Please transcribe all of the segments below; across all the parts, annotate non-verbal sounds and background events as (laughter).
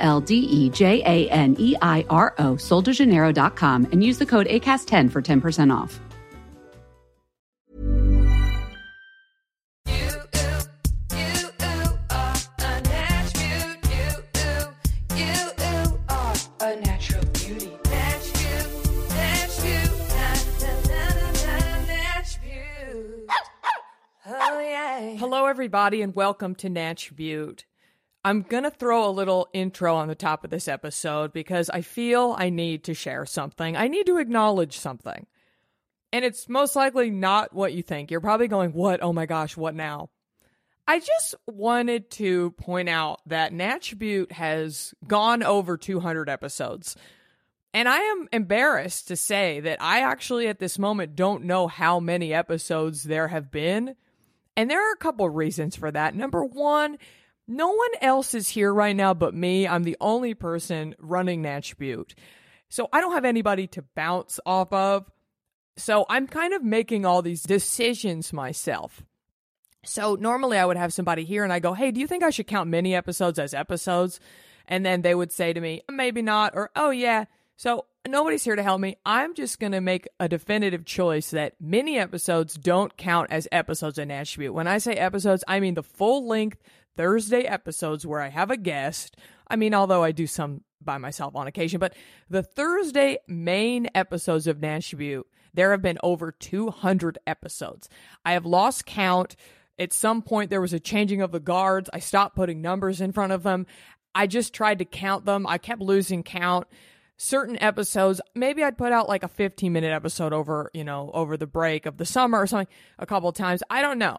L D E J A N E I R O, soldejaneiro.com, and use the code ACAST10 for 10% off. Oh. Hello, everybody, and welcome to Natch Beaut. I'm going to throw a little intro on the top of this episode because I feel I need to share something. I need to acknowledge something. And it's most likely not what you think. You're probably going, What? Oh my gosh, what now? I just wanted to point out that Natch Beaut has gone over 200 episodes. And I am embarrassed to say that I actually at this moment don't know how many episodes there have been. And there are a couple reasons for that. Number one, no one else is here right now but me. I'm the only person running Natch Beaut. So I don't have anybody to bounce off of. So I'm kind of making all these decisions myself. So normally I would have somebody here and I go, hey, do you think I should count mini episodes as episodes? And then they would say to me, maybe not, or oh, yeah. So nobody's here to help me. I'm just going to make a definitive choice that mini episodes don't count as episodes in Natch Beaut. When I say episodes, I mean the full length Thursday episodes where I have a guest. I mean, although I do some by myself on occasion, but the Thursday main episodes of Beaut, there have been over 200 episodes. I have lost count. At some point, there was a changing of the guards. I stopped putting numbers in front of them. I just tried to count them. I kept losing count. Certain episodes, maybe I'd put out like a 15 minute episode over, you know, over the break of the summer or something a couple times. I don't know.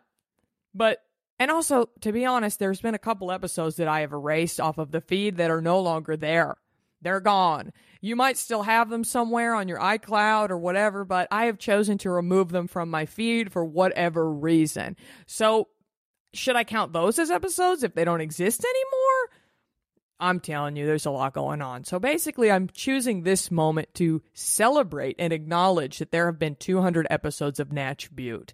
But and also, to be honest, there's been a couple episodes that I have erased off of the feed that are no longer there. They're gone. You might still have them somewhere on your iCloud or whatever, but I have chosen to remove them from my feed for whatever reason. So, should I count those as episodes if they don't exist anymore? I'm telling you, there's a lot going on. So basically, I'm choosing this moment to celebrate and acknowledge that there have been 200 episodes of Natch Beaut.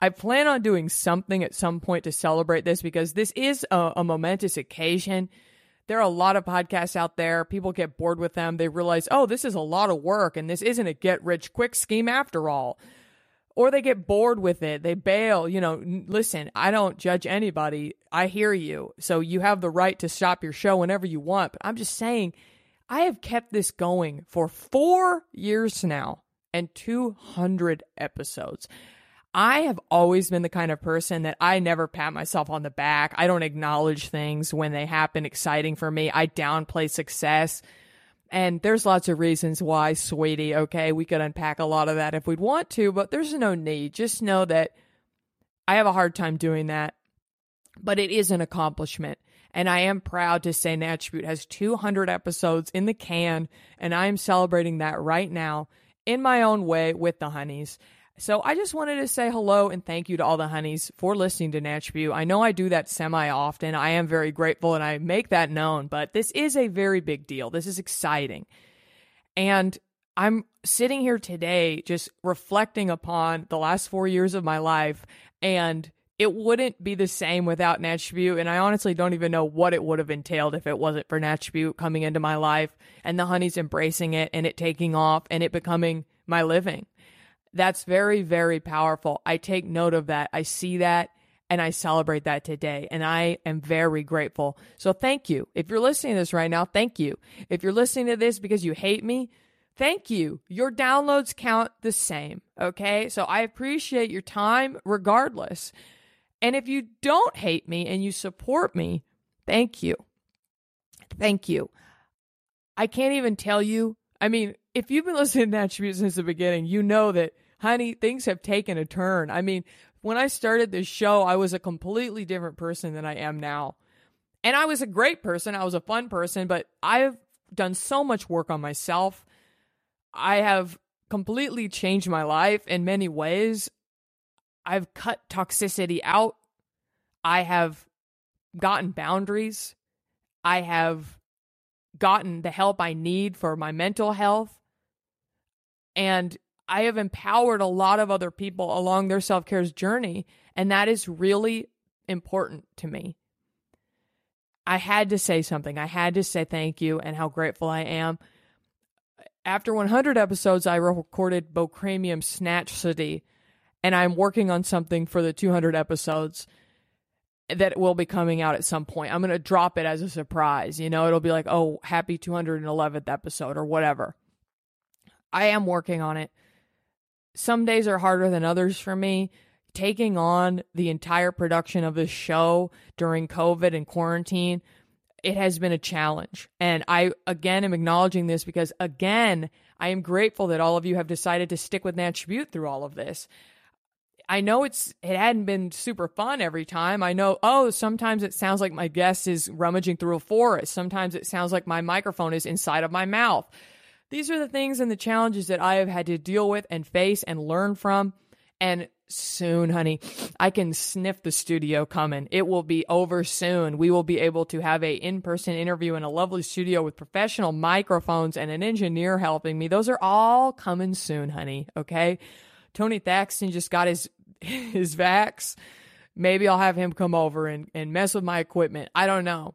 I plan on doing something at some point to celebrate this because this is a, a, momentous occasion. There are a lot of podcasts out there. People get bored with them. They realize, oh, this is a lot of work and this isn't a get rich quick scheme after all. Or they get bored with it. They bail. You know, listen, I don't judge anybody. I hear you. So you have the right to stop your show whenever you want. But I'm just saying, I have kept this going for four years now and 200 episodes. I have always been the kind of person that I never pat myself on the back. I don't acknowledge things when they happen exciting for me. I downplay success. And there's lots of reasons why, sweetie. Okay, we could unpack a lot of that if we'd want to, but there's no need. Just know that I have a hard time doing that, but it is an accomplishment. And I am proud to say Natch has 200 episodes in the can, and I am celebrating that right now in my own way with the honeys. So I just wanted to say hello and thank you to all the honeys for listening to Natch Beaut. I know I do that semi often. I am very grateful and I make that known, but this is a very big deal. This is exciting. And I'm sitting here today just reflecting upon the last four years of my life and it wouldn't be the same without Natch Beaut, and I honestly don't even know what it would have entailed if it wasn't for Natch Beaut coming into my life and the honeys embracing it and it taking off and it becoming my living. That's very, very powerful. I take note of that. I see that and I celebrate that today. And I am very grateful. So thank you. If you're listening to this right now, thank you. If you're listening to this because you hate me, thank you. Your downloads count the same. Okay. So I appreciate your time regardless. And if you don't hate me and you support me, thank you. Thank you. I can't even tell you. I mean, if you've been (laughs) listening to Beaut since the beginning, you know that, honey, things have taken a turn. I mean, when I started this show, I was a completely different person than I am now. And I was a great person. I was a fun person, but I've done so much work on myself. I have completely changed my life in many ways. I've cut toxicity out. I have gotten boundaries. I have gotten the help I need for my mental health. And I have empowered a lot of other people along their self care's journey. And that is really important to me. I had to say something. I had to say thank you and how grateful I am. After 100 episodes, I recorded Bocranium Snatch City, and I'm working on something for the 200 episodes that will be coming out at some point. I'm going to drop it as a surprise. You know, it'll be like, oh, happy 211th episode or whatever. I am working on it. Some days are harder than others for me. Taking on the entire production of this show during COVID and quarantine, it has been a challenge. And I, again, am acknowledging this because, again, I am grateful that all of you have decided to stick with Natch Beaut through all of this. I know it's it hadn't been super fun every time. I know oh sometimes it sounds like my guest is rummaging through a forest. Sometimes it sounds like my microphone is inside of my mouth. These are the things and the challenges that I have had to deal with and face and learn from. And soon, honey, I can sniff the studio coming. It will be over soon. We will be able to have a in-person interview in a lovely studio with professional microphones and an engineer helping me. Those are all coming soon, honey. Okay. Tony Thaxton just got his (laughs) his vax. Maybe I'll have him come over and, and mess with my equipment. I don't know.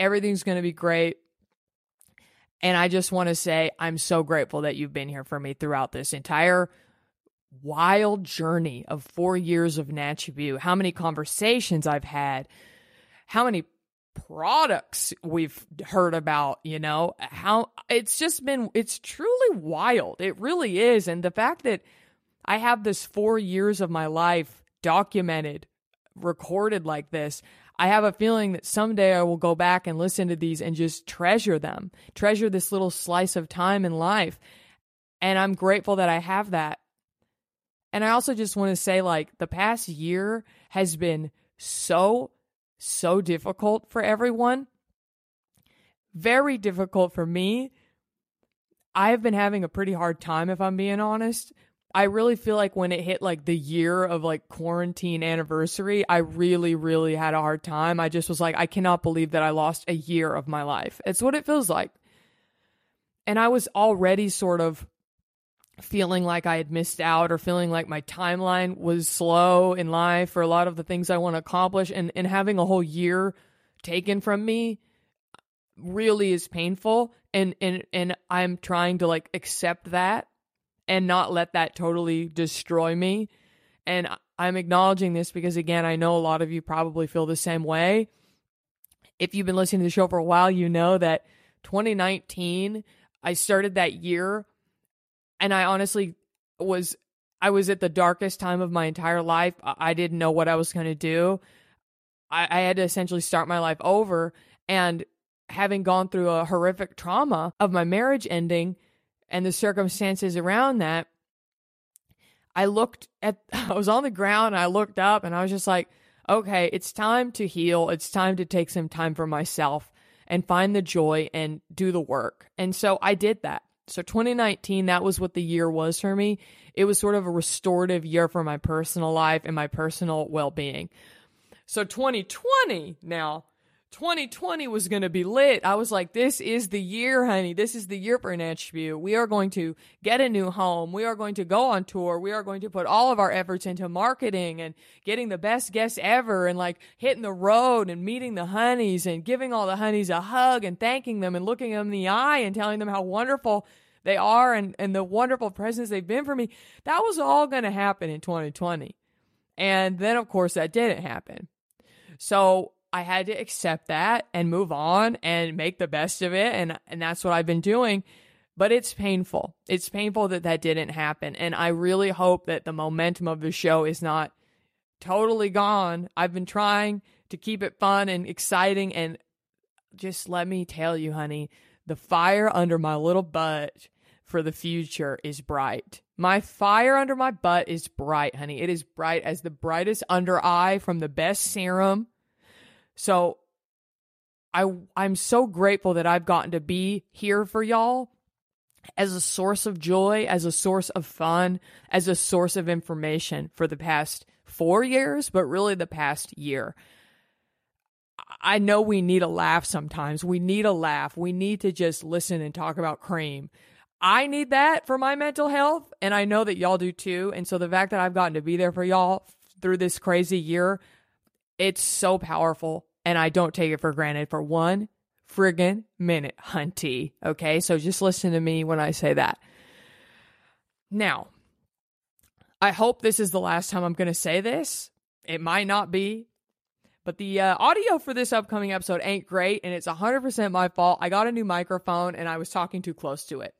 Everything's to be great. And I just want to say, I'm so grateful that you've been here for me throughout this entire wild journey of four years of Natch How many conversations I've had, how many products we've heard about, you know, how it's just been, it's truly wild. It really is. And the fact that I have this four years of my life documented, recorded like this. I have a feeling that someday I will go back and listen to these and just treasure them, treasure this little slice of time in life. And I'm grateful that I have that. And I also just want to say, like, the past year has been so, so difficult for everyone. Very difficult for me. I've been having a pretty hard time, if I'm being honest, I really feel like when it hit like the year of like quarantine anniversary, I really, really had a hard time. I just was like, I cannot believe that I lost a year of my life. It's what it feels like. And I was already sort of feeling like I had missed out or feeling like my timeline was slow in life for a lot of the things I want to accomplish. And, and having a whole year taken from me really is painful. And, and, and I'm trying to like accept that and not let that totally destroy me. And I'm acknowledging this because, again, I know a lot of you probably feel the same way. If you've been listening to the show for a while, you know that 2019, I started that year and I honestly was I was at the darkest time of my entire life. I didn't know what I was going to do. I, I, had to essentially start my life over. And having gone through a horrific trauma of my marriage ending, and the circumstances around that, I looked at, (laughs) I was on the ground I looked up and I was just like, okay, it's time to heal. It's time to take some time for myself and find the joy and do the work. And so I did that. So 2019, that was what the year was for me. It was sort of a restorative year for my personal life and my personal well being. So 2020 now 2020 was going to be lit. I was like, this is the year, honey. This is the year for Natch Beaut. We are going to get a new home. We are going to go on tour. We are going to put all of our efforts into marketing and getting the best guests ever and like hitting the road and meeting the honeys and giving all the honeys a hug and thanking them and looking them in the eye and telling them how wonderful they are and, and the wonderful presence they've been for me. That was all going to happen in 2020. And then, of course, that didn't happen. So I had to accept that and move on and make the best of it. And, and that's what I've been doing. But it's painful. It's painful that that didn't happen. And I really hope that the momentum of the show is not totally gone. I've been trying to keep it fun and exciting. And just let me tell you, honey, the fire under my little butt for the future is bright. My fire under my butt is bright, honey. It is bright as the brightest under eye from the best serum so I I'm so grateful that I've gotten to be here for y'all as a source of joy, as a source of fun, as a source of information for the past 4 years, but really the past year. I know we need a laugh sometimes. We need a laugh. We need to just listen and talk about cream. I need that for my mental health, and I know that y'all do too. And so the fact that I've gotten to be there for y'all through this crazy year, it's so powerful, and I don't take it for granted for one friggin' minute, (laughs) hunty. Okay, so just listen to me when I say that. Now, I hope this is the last time I'm going to say this. It might not be, but the uh, audio for this upcoming episode ain't great, and it's 100% my fault. I got a new microphone and I was talking too close to it.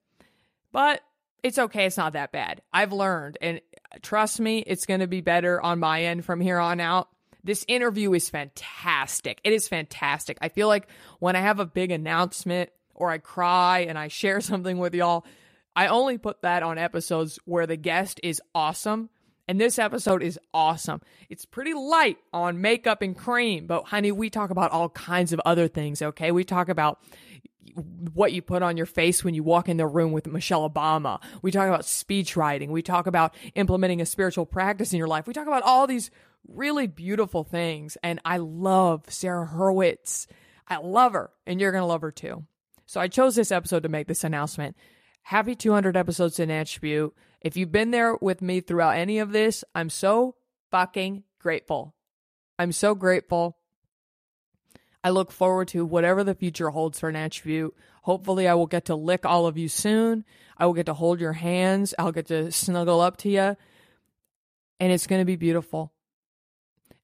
But it's okay. It's not that bad. I've learned, and trust me, it's going to be better on my end from here on out. This interview is fantastic. It is fantastic. I feel like when I have a big announcement or I cry and I share (laughs) something with y'all, I only put that on episodes where the guest is awesome. And this episode is awesome. It's pretty light on makeup and cream, but honey, we talk about all kinds of other things, okay? We talk about what you put on your face when you walk in the room with Michelle Obama. We talk about speech writing. We talk about implementing a spiritual practice in your life. We talk about all these really beautiful things. And I love Sarah Hurwitz. I love her, and you're going to love her too. So I chose this episode to make this announcement. Happy 200 episodes in Attribute. If you've been there with me throughout any of this, I'm so fucking grateful. I'm so grateful. I look forward to whatever the future holds for an attribute. Hopefully, I will get to lick all of you soon. I will get to hold your hands. I'll get to snuggle up to you. And it's going to be beautiful.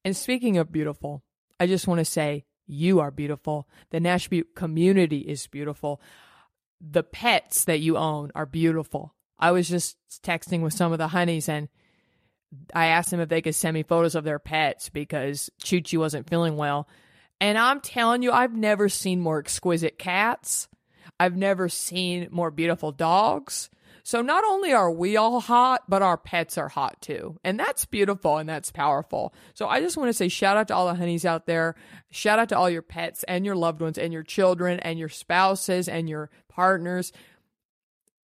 And speaking of beautiful, I just want to say you are beautiful. The Beaut community is beautiful. The pets that you own are beautiful. I was just texting with some of the honeys and I asked them if they could send me photos of their pets because Choo Choo wasn't feeling well. And I'm telling you, I've never seen more exquisite cats. I've never seen more beautiful dogs. So not only are we all hot, but our pets are hot too. And that's beautiful and that's powerful. So I just want to say shout out to all the honeys out there. Shout out to all your pets and your loved ones and your children and your spouses and your partners.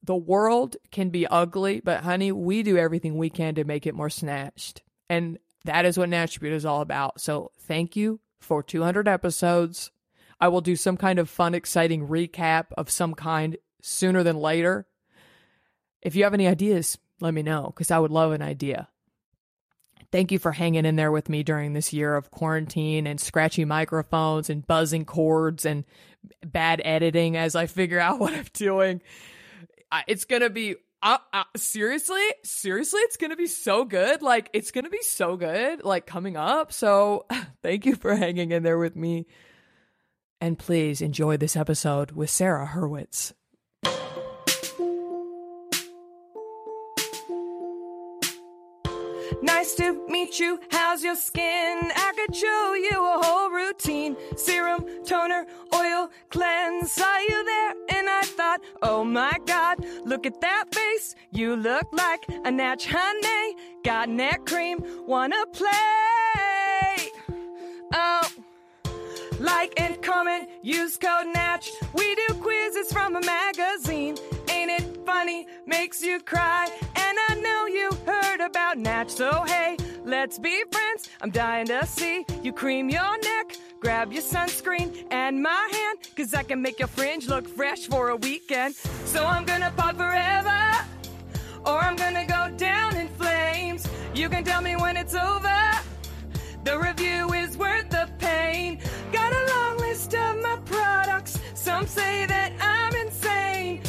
The world can be ugly, but honey, we do everything we can to make it more snatched. And that is what Natch is all about. So thank you for 200 episodes. I will do some kind of fun, exciting recap of some kind sooner than later. If you have any ideas, let me know because I would love an idea. Thank you for hanging in there with me during this year of quarantine and scratchy microphones and buzzing cords and bad editing as I figure out (laughs) what I'm doing. It's going to be uh, uh, seriously, seriously, it's gonna be so good. Like, it's gonna be so good, like, coming up. So, (laughs) thank you for hanging in there with me. And please enjoy this episode with Sarah Hurwitz. Nice to meet you. How's your skin? I could show you a whole routine. Serum, toner, oil, cleanse. Saw you there and I thought, oh my god, look at that face. You look like a natch honey. Got neck cream, wanna play. Oh. Like and comment, use code NATCH. We do quizzes from a magazine. Ain't it funny? Makes you cry. And I know you heard about Natch. So hey, let's be friends. I'm dying to see you cream your neck. Grab your sunscreen and my hand. Cause I can make your fringe look fresh for a weekend. So I'm gonna pop forever. Or I'm gonna go down in flames. You can tell me when it's over. The review is worth the pain. Got a long list of my products. Some say that I'm insane.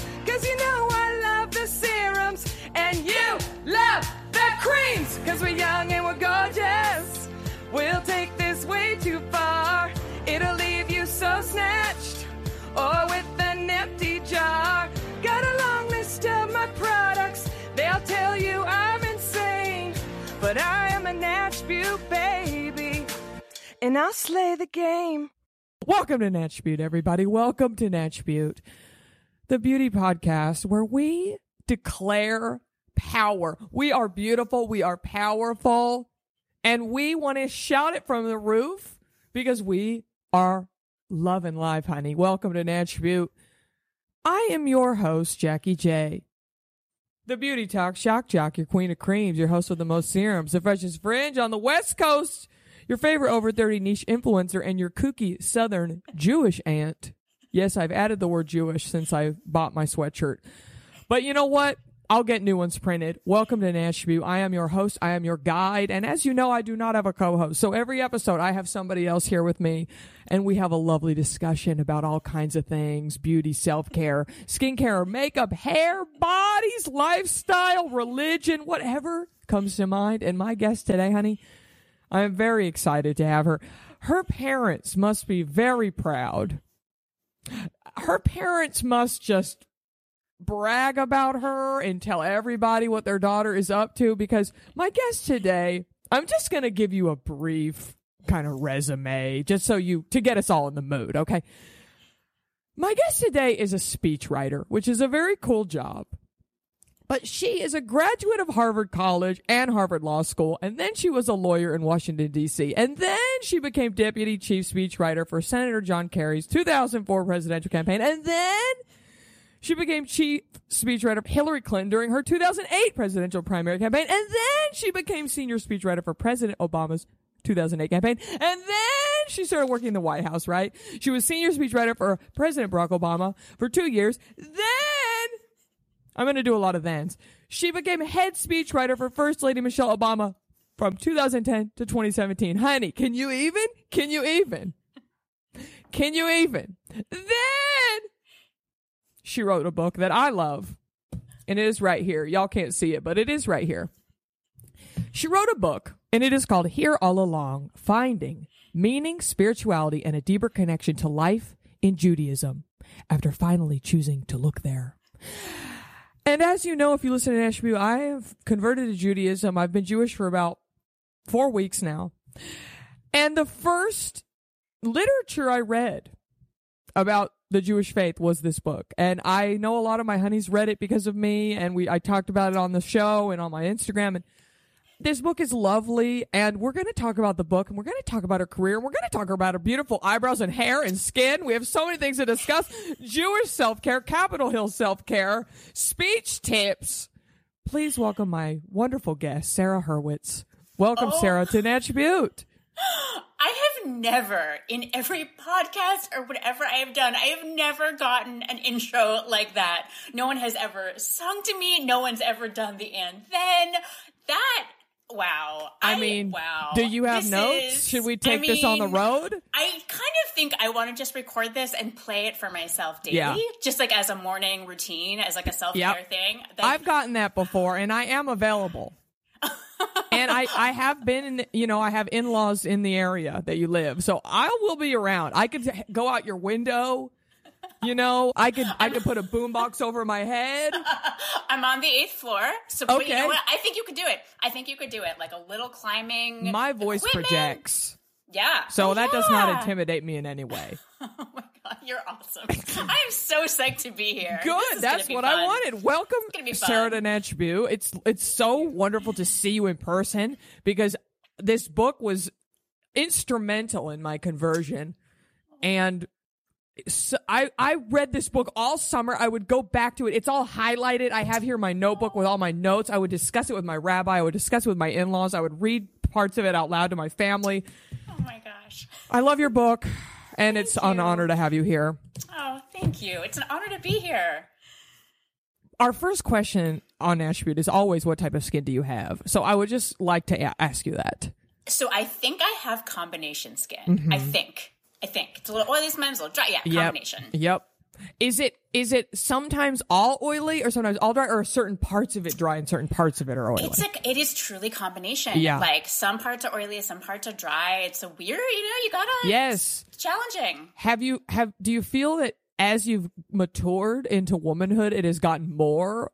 You know I love the serums. And you love the creams. Cause we're young and we're gorgeous. We'll take this way too far. It'll leave you so snatched. Or with an empty jar. Got a long list of my products. They'll tell you I'm insane. But I am a Natch baby. And I'll slay the game. Welcome to Natch Beaut, everybody. Welcome to Natch Beaut, the beauty podcast where we declare power. We are beautiful. We are powerful. And we want to shout it from the roof because we are Love and live, honey. Welcome to Natch Beaut. I am your host, Jackie J. The Beauty Talk Shock Jock, your queen of creams, your host with the most serums, the freshest fringe on the West Coast, your favorite over 30 niche influencer, and your kooky Southern Jewish aunt. Yes, I've added the word Jewish since I bought my sweatshirt. But you know what? I'll get new ones printed. Welcome to Beaut. I am your host. I am your guide. And as you know, I do not have a co-host. So every episode, I have somebody else here with me and we have a lovely discussion about all kinds of things, beauty, self-care, skincare, makeup, hair, bodies, lifestyle, religion, whatever comes to mind. And my guest today, honey, I am very excited to have her. Her parents must be very proud. Her parents must just brag about her and tell everybody what their daughter is up to because my guest today, I'm just going to give you a brief kind of resume just so you to get us all in the mood, okay? My guest today is a speechwriter, which is a very cool job. But she is a graduate of Harvard College and Harvard Law School, and then she was a lawyer in Washington, D.C. And then she became deputy chief speechwriter for Senator John Kerry's 2004 presidential campaign. And then she became chief speechwriter for Hillary Clinton during her 2008 presidential primary campaign. And then she became senior speechwriter for President Obama's 2008 campaign. And then she started working in the White House, right? She was senior speechwriter for President Barack Obama for two years. Then, I'm going to do a lot of thens. She became head speechwriter for First Lady Michelle Obama from 2010 to 2017. Honey, can you even? Can you even? Can you even? Then she wrote a book that I love. And it is right here. Y'all can't see it, but it is right here. She wrote a book, and it is called Here All Along Finding Meaning, Spirituality, and a Deeper Connection to Life in Judaism after finally choosing to look there. And as you know, if you listen to Nashville, I have converted to Judaism. I've been Jewish for about four weeks now. And the first literature I read about the Jewish faith was this book. And I know a lot of my honeys read it because of me and we I talked about it on the show and on my Instagram and this book is lovely and we're going to talk about the book and we're going to talk about her career and we're going to talk about her beautiful eyebrows and hair and skin. We have so many things to discuss. Jewish self-care, Capitol Hill self-care, speech tips. Please welcome my wonderful guest, Sarah Hurwitz. Welcome, Oh. Sarah, to Natch Beaut. (gasps) I have never, in every podcast or whatever I have done, I have never gotten an intro like that. No one has ever sung to me. No one's ever done the and then. That, wow. I mean, wow. do you have This notes? is- Should we I take this on the road? I kind of think I want to just record this and play it for myself daily, Yeah. just like as a morning routine, as like a self care Yep. thing. That- I've gotten that before, and I am available. (laughs) and I, I have been, in, you know, I have in laws in the area that you live, so I will be around. I could go out your window. You know, I could I could put a boombox over my head. (laughs) I'm on the eighth floor, so but you Okay. know what? I think you could do it. I think you could do it, like a little climbing. My voice equipment. projects, Yeah. so Oh, that does not intimidate me in any way. (laughs) Oh my god, you're awesome. I am so psyched to be here. Good, that's what I wanted. Welcome, Sarah fun. Beaut. It's it's so wonderful to see you in person because this book was instrumental in my conversion, and so I I read this book all summer. I would go back to it. It's all highlighted. I have here my notebook with all my notes. I would discuss it with my rabbi. I would discuss it with my in laws. I would read parts of it out loud to my family. Oh my gosh. I love your book, and it's an honor to have you here. Oh, thank you. It's an honor to be here. our first question on attribute is always what type of skin do you have? So I would just like to a- ask you that. So I think I have combination skin. Mm-hmm. I think. I think it's a little oily, sometimes a little dry. Yeah, combination. Yep. Yep. Is it is it sometimes all oily or sometimes all dry or certain parts of it dry and certain parts of it are oily? It's like it is truly combination. Yeah. Like some parts are oily, some parts are dry. It's a weird, you know, you gotta yes. it's challenging. Have you have do you feel that as you've matured into womanhood it has gotten more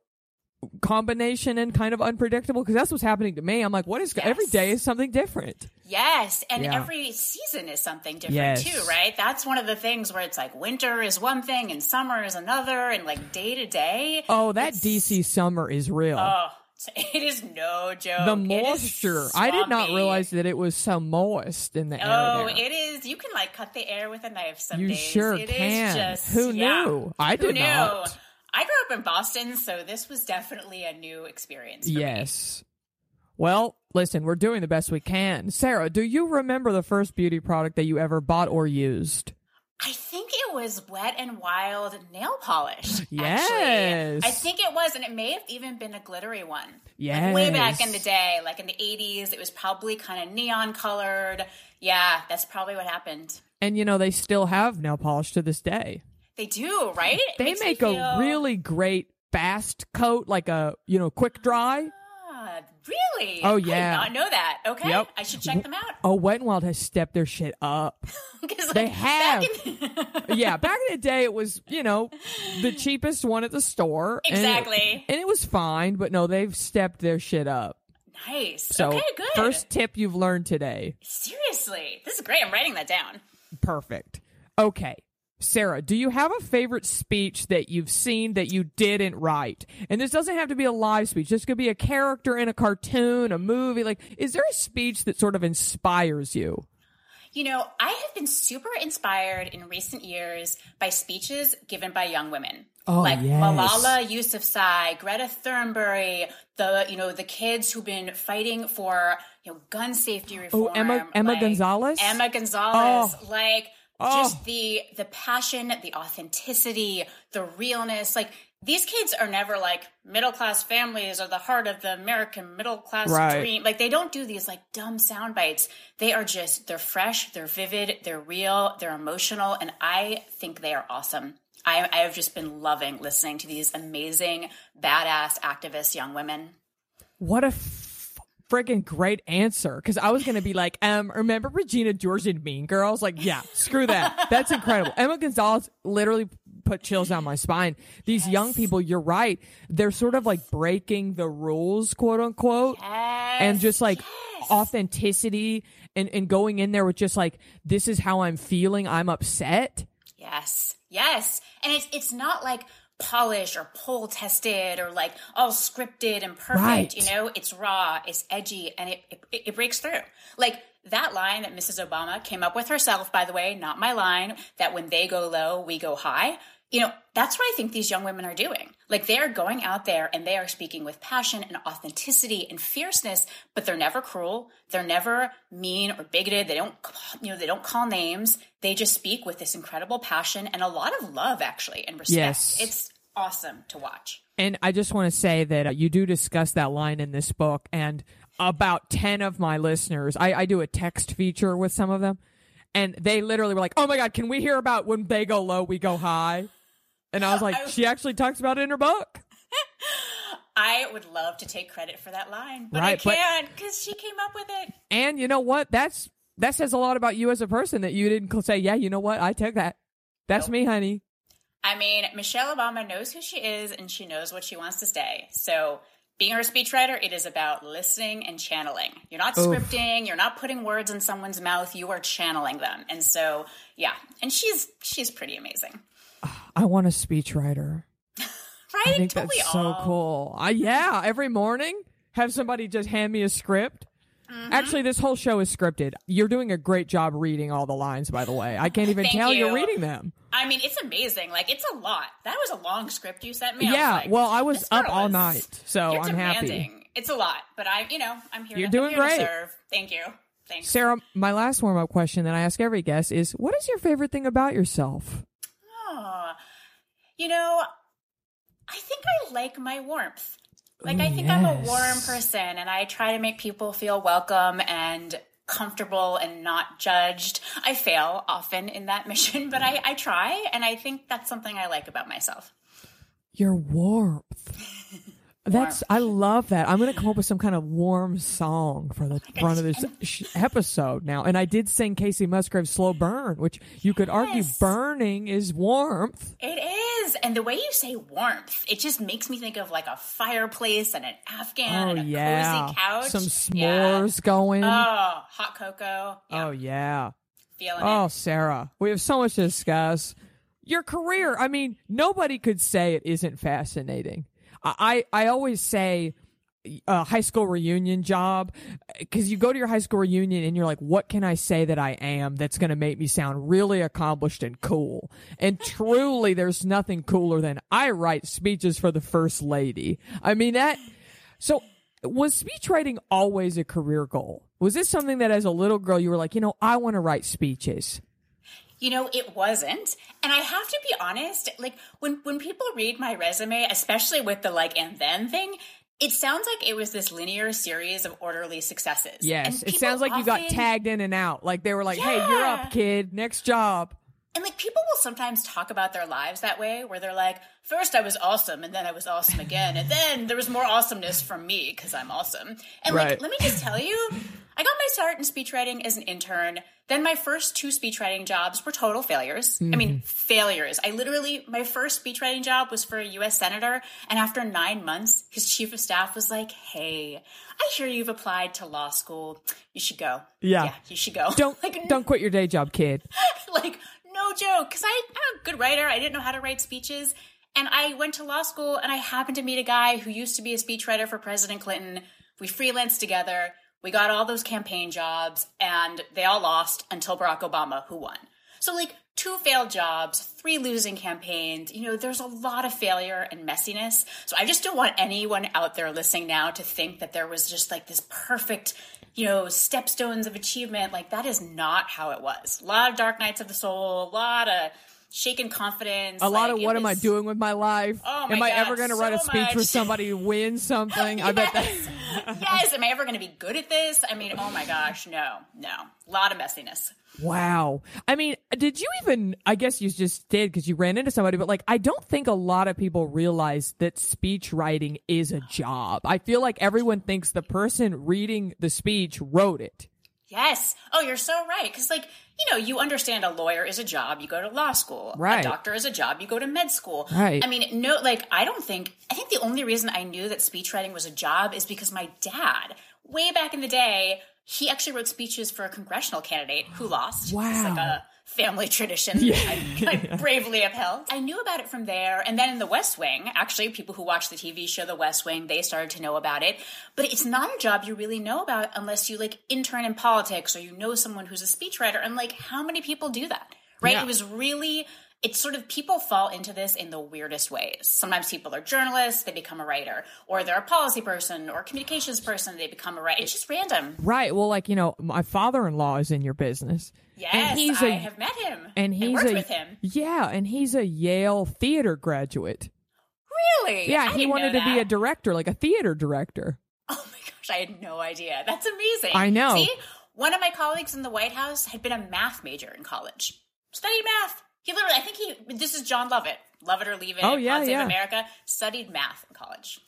combination and kind of unpredictable because that's what's happening to me. I'm like, what is every Yes. day is something different. Yes, and Yeah. every season is something different Yes. too, right? That's one of the things where it's like winter is one thing and summer is another, and like day to day. Oh, that DC summer is real. Oh, It is no joke. the moisture. I did not realize that it was so moist in the air. Oh, it is. You can like cut the air with a knife some You days. sure It is can. just Who yeah. knew? I Who did knew? not. I grew up in Boston, so this was definitely a new experience. For Me. Yes. Well, listen, we're doing the best we can. Sarah, do you remember the first beauty product that you ever bought or used? I think it was Wet and Wild nail polish. Yes. Actually. I think it was, and it may have even been a glittery one. Like way back in the day, like in the 80s, it was probably kind of neon colored. Yeah, that's probably what happened. And you know, they still have nail polish to this day. They do, right? It They make a feel- really great fast coat, like a, you know, quick dry. Ah, really? Oh, I yeah. did not know that. Okay. Yep. I should check them out. Oh, Wet n Wild has stepped their shit up. (laughs) 'Cause, They have. back in- (laughs) yeah, back in the day, it was, you know, the cheapest one at the store. and it- Exactly. And it, was fine, but no, they've stepped their shit up. nice. So, okay, good. first tip you've learned today. Seriously. This is great. I'm writing that down. Perfect. Okay. Sarah, do you have a favorite speech that you've seen that you didn't write? And this doesn't have to be a live speech. This could be a character in a cartoon, a movie. Like, is there a speech that sort of inspires you? You know, I have been super inspired in recent years by speeches given by young women. Oh, like yes. Malala Yousafzai, Greta Thunberg, the you know the kids who've been fighting for you know gun safety reform. Oh, Emma- Emma like, Gonzalez? Emma Gonzalez, Oh. like Oh. just the the passion, the authenticity, the realness. Like these kids are never like middle class families or the heart of the American middle class Right. dream. Like they don't do these like dumb sound bites. They are just they're fresh, they're vivid, they're real, they're emotional, and I think they are awesome. I, I have just been loving listening to these amazing, badass activist young women. What a f- friggin' great answer. Because I was going to be like, um, remember Regina George in Mean Girls? Like, yeah, screw that. That's incredible. Emma Gonzalez literally put chills down my spine. These young people, you're right. They're sort of like breaking the rules, quote unquote. and just like authenticity and, and going in there with just like, this is how I'm feeling. I'm upset. Yes, yes, and it's it's not like polished or poll tested or like all scripted and perfect. Right. You know, it's raw, it's edgy, and it, it it breaks through. Like that line that Mrs. Obama came up with herself, by the way, not my line. That when they go low, we go high. You know, that's what I think these young women are doing. Like they are going out there and they are speaking with passion and authenticity and fierceness, but they're never cruel. They're never mean or bigoted. They don't, you know, they don't call names. They just speak with this incredible passion and a lot of love, actually, and respect. Yes. It's awesome to watch. And I just want to say that uh, you do discuss that line in this book, and about 10 of my listeners, I, I do a text feature with some of them, and they literally were like, oh my God, can we hear about when they go low, we go high? And I was (laughs) like, she actually talks about it in her book. (laughs) I would love to take credit for that line, but Right, I can't because she came up with it. And you know what? That's that says a lot about you as a person that you didn't say, yeah, you know what? I took that. That's me, honey. I mean, Michelle Obama knows who she is and she knows what she wants to say. So, being her speechwriter, it is about listening and channeling. You're not Oof. scripting, you're not putting words in someone's mouth, you are channeling them. And so, yeah, and she's she's pretty amazing. Ah, I want a speechwriter. (laughs) Right? I think Don't that's so all? cool. I, yeah, every morning have somebody just hand me a script. Mm-hmm. Actually, this whole show is scripted. You're doing a great job reading all the lines, by the way. I can't even tell you. are reading them. I mean, it's amazing. Like, it's a lot. That was a long script you sent me. I yeah, like, well, I was up all night, so I'm happy. It's a lot, but I, you know, I'm here. You're to, doing here great. Thank you. Thanks. Sarah, my last warm up question that I ask every guest is what is your favorite thing about yourself? Oh, you know, I think I like my warmth. Like, I think I'm a warm person and I try to make people feel welcome and comfortable and not judged. I fail often in that (laughs) mission, but I, I try. And I think that's something I like about myself. Your warmth. That's I love that. I'm gonna come up with some kind of warm song for the front of this sh- episode now. And I did sing Kacey Musgraves' "Slow Burn," which you could argue burning is warmth. It is. And the way you say warmth, it just makes me think of like a fireplace and an Afghan Oh and a yeah, cozy couch. some Yeah. s'mores going. Oh, hot cocoa. Yeah, oh yeah. feeling Oh, it. Sarah, we have so much to discuss. Your career, I mean, nobody could say it isn't fascinating. I, I, always say a high school reunion job because you go to your high school reunion and you're like, what can I say that I am that's going to make me sound really accomplished and cool? And (laughs) truly, there's nothing cooler than I write speeches for the first lady. I mean, that, so was speech writing always a career goal? Was this something that as a little girl you were like, you know, I want to write speeches? You know, it wasn't. And I have to be honest, like when when people read my resume, especially with the like and then thing, it sounds like it was this linear series of orderly successes. Yes, it sounds like often, you got tagged in and out. Like they were like, yeah. "Hey, you're up, kid. Next job." And like people will sometimes talk about their lives that way, where they're like, first I was awesome, and then I was awesome again, and then there was more awesomeness from me because I'm awesome. And right. like, let me just tell you, I got my start in speech writing as an intern. Then my first two speech writing jobs were total failures. Mm-hmm. I mean, mm-hmm. failures. I literally, my first speech writing job was for a US senator. And after nine months, his chief of staff was like, Hey, I hear you've applied to law school. You should go. Yeah. yeah you should go. Don't, (laughs) like, don't quit your day job, kid. (laughs) like, no joke. Cause I, I'm a good writer. I didn't know how to write speeches. And I went to law school and I happened to meet a guy who used to be a speechwriter for President Clinton. We freelanced together. We got all those campaign jobs and they all lost until Barack Obama, who won. So, like, two failed jobs, three losing campaigns. You know, there's a lot of failure and messiness. So, I just don't want anyone out there listening now to think that there was just like this perfect, you know, stepstones of achievement. Like, that is not how it was. A lot of dark nights of the soul, a lot of shaken confidence. A lot of what was, am I doing with my life? Oh my am God, I ever going to so write a speech much. for somebody who wins something? yes. I bet that. yes. (laughs) Am I ever going to be good at this? I mean, oh my gosh, no, no. A lot of messiness. Wow. I mean, did you even, I guess you just did because you ran into somebody, but like, I don't think a lot of people realize that speech writing is a job. I feel like everyone thinks the person reading the speech wrote it. Yes. Oh, you're so right. Because, like, you know, you understand a lawyer is a job, you go to law school. Right. A doctor is a job, you go to med school. Right. I mean, no, like, I don't think, I think the only reason I knew that speechwriting was a job is because my dad, way back in the day, he actually wrote speeches for a congressional candidate who lost. Wow. Like a family tradition yeah. I, I (laughs) bravely upheld. I knew about it from there. And then in The West Wing, actually, people who watch the TV show The West Wing, they started to know about it. But it's not a job you really know about unless you like intern in politics or you know someone who's a speechwriter. And like, how many people do that? Right? Yeah. It was really it's sort of people fall into this in the weirdest ways. Sometimes people are journalists, they become a writer, or they're a policy person or a communications person, they become a writer. It's just random. Right. Well, like, you know, my father in law is in your business. Yes, and he's I a, have met him. And he's worked a, with him. Yeah, and he's a Yale theater graduate. Really? Yeah, I he wanted to be a director, like a theater director. Oh my gosh, I had no idea. That's amazing. I know. See, one of my colleagues in the White House had been a math major in college, studied math. He literally, I think he, this is Jon Lovett, Love It or Leave It, oh, yeah, yeah. America, studied math in college.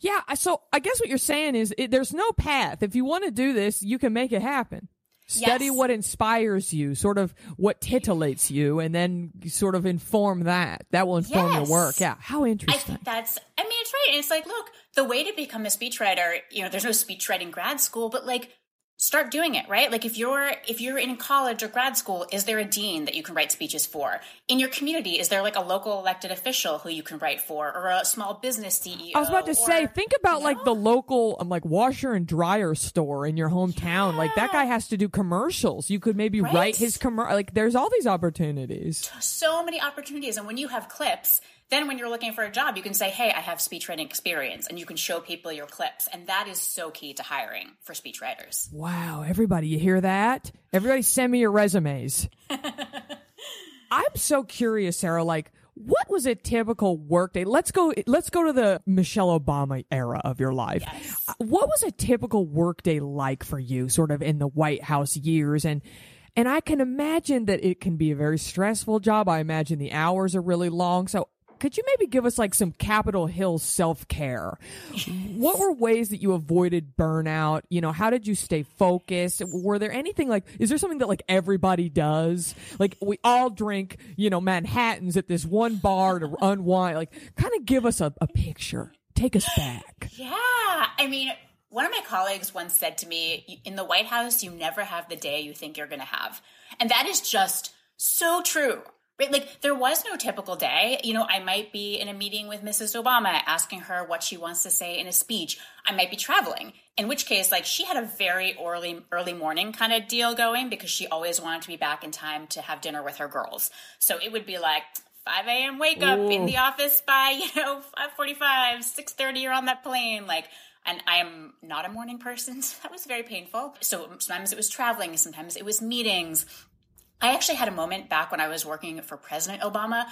Yeah, so I guess what you're saying is it, there's no path. If you want to do this, you can make it happen. Study Yes. what inspires you, sort of what titillates you, and then sort of inform that. That will inform Yes. your work. Yeah, how I interesting. think that's, I mean, it's right. And it's like, look, the way to become a speechwriter, you know, there's no speechwriting grad school, but like, start doing it right like if you're if you're in college or grad school is there a dean that you can write speeches for in your community is there like a local elected official who you can write for or a small business ceo I was about to or- say, think about like know? the local, um, like washer and dryer store in your hometown. Like that guy has to do commercials. You could maybe Right? write his commercial. Like there's all these opportunities. so many opportunities and when you have clips then when you're looking for a job you can say hey i have speech writing experience and you can show people your clips and that is so key to hiring for speech writers Wow, everybody, you hear that? Everybody, send me your resumes. (laughs) I'm so curious, Sarah. Like, what was a typical workday? Let's go. Let's go to the Michelle Obama era of your life. Yes. Uh, What was a typical workday like for you, sort of in the White House years? And and I can imagine that it can be a very stressful job. I imagine the hours are really long. So. Could you maybe give us like some Capitol Hill self care? What were ways that you avoided burnout? You know, how did you stay focused? Were there anything like, is there something that like everybody does? Like we all drink, you know, Manhattans at this one bar to unwind. Like kind of give us a, a picture. Take us back. Yeah. I mean, one of my colleagues once said to me, in the White House, you never have the day you think you're going to have. And that is just so true. Right? Like there was no typical day. You know, I might be in a meeting with Mrs. Obama asking her what she wants to say in a speech. I might be traveling. In which case, like she had a very early early morning kind of deal going because she always wanted to be back in time to have dinner with her girls. So it would be like 5 a.m. wake up Ooh. in the office by, (laughs) you know, 545, 630, you're on that plane. Like and I am not a morning person. (laughs) So that was very painful. So sometimes it was traveling, sometimes it was meetings, I actually had a moment back when I was working for President Obama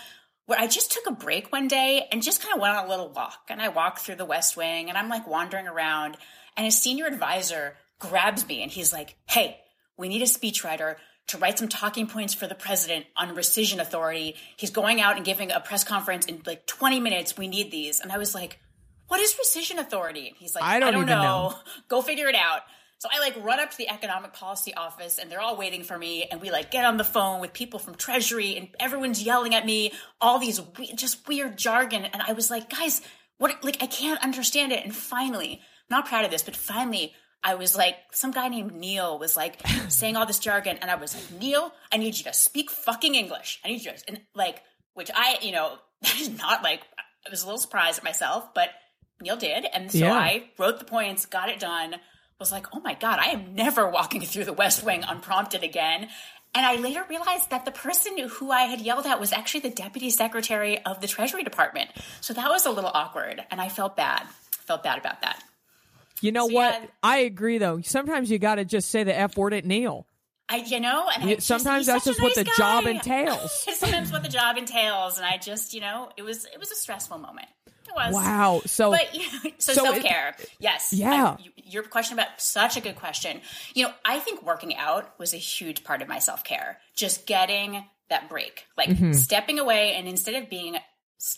where I just took a break one day and just kind of went on a little walk. And I walked through the West Wing and I'm like wandering around. And a senior advisor grabs me and he's like, Hey, we need a speechwriter to write some talking points for the president on rescission authority. He's going out and giving a press conference in like 20 minutes. We need these. And I was like, What is rescission authority? And he's like, I don't, I don't know. know. (laughs) Go figure it out. So I like run up to the economic policy office and they're all waiting for me. And we like get on the phone with people from Treasury and everyone's yelling at me, all these we- just weird jargon. And I was like, guys, what, like, I can't understand it. And finally, not proud of this, but finally, I was like, some guy named Neil was like (laughs) saying all this jargon. And I was like, Neil, I need you to speak fucking English. I need you to, and like, which I, you know, (laughs) that is not like, I was a little surprised at myself, but Neil did. And so yeah. I wrote the points, got it done was like, oh my God, I am never walking through the West Wing unprompted again. And I later realized that the person who I had yelled at was actually the deputy secretary of the Treasury Department. So that was a little awkward. And I felt bad. Felt bad about that. You know so, what? Yeah, I agree, though. Sometimes you got to just say the F word at Neil. I, you know, and you, sometimes that's just nice what the guy. job entails. (laughs) sometimes what the job entails, and I just, you know, it was it was a stressful moment was. Wow. So, but (laughs) you know, so, so self care. Yes. Yeah. I, your question about such a good question. You know, I think working out was a huge part of my self care. Just getting that break, like mm-hmm. stepping away, and instead of being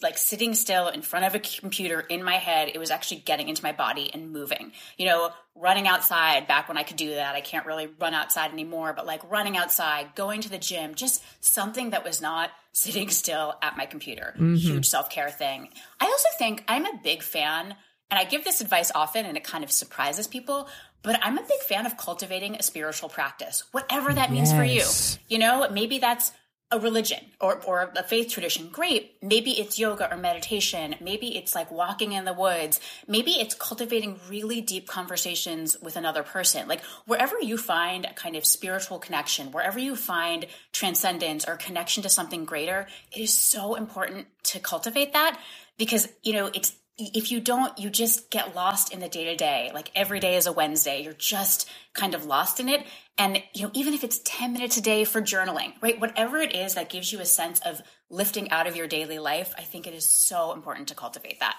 like sitting still in front of a computer in my head, it was actually getting into my body and moving. You know, running outside back when I could do that. I can't really run outside anymore, but like running outside, going to the gym, just something that was not (laughs) sitting still at my computer. Mm-hmm. Huge self care thing. I also think I'm a big fan, and I give this advice often and it kind of surprises people, but I'm a big fan of cultivating a spiritual practice, whatever that means yes. for you. You know, maybe that's a religion or, or a faith tradition, great. Maybe it's yoga or meditation. Maybe it's like walking in the woods. Maybe it's cultivating really deep conversations with another person. Like wherever you find a kind of spiritual connection, wherever you find transcendence or connection to something greater, it is so important to cultivate that because, you know, it's if you don't, you just get lost in the day to day. Like every day is a Wednesday. You're just kind of lost in it. And, you know, even if it's 10 minutes a day for journaling, right? Whatever it is that gives you a sense of lifting out of your daily life, I think it is so important to cultivate that.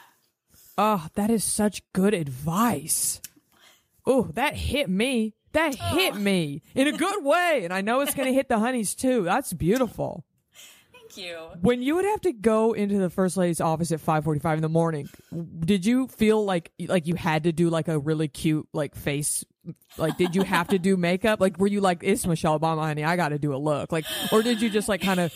Oh, that is such good advice. Oh, that hit me. That oh. hit me in a good way. And I know it's going to hit the honeys too. That's beautiful you. When you would have to go into the first lady's office at 5:45 in the morning, did you feel like like you had to do like a really cute like face like did you have to do makeup? Like were you like it's Michelle Obama, honey, I got to do a look. Like or did you just like kind of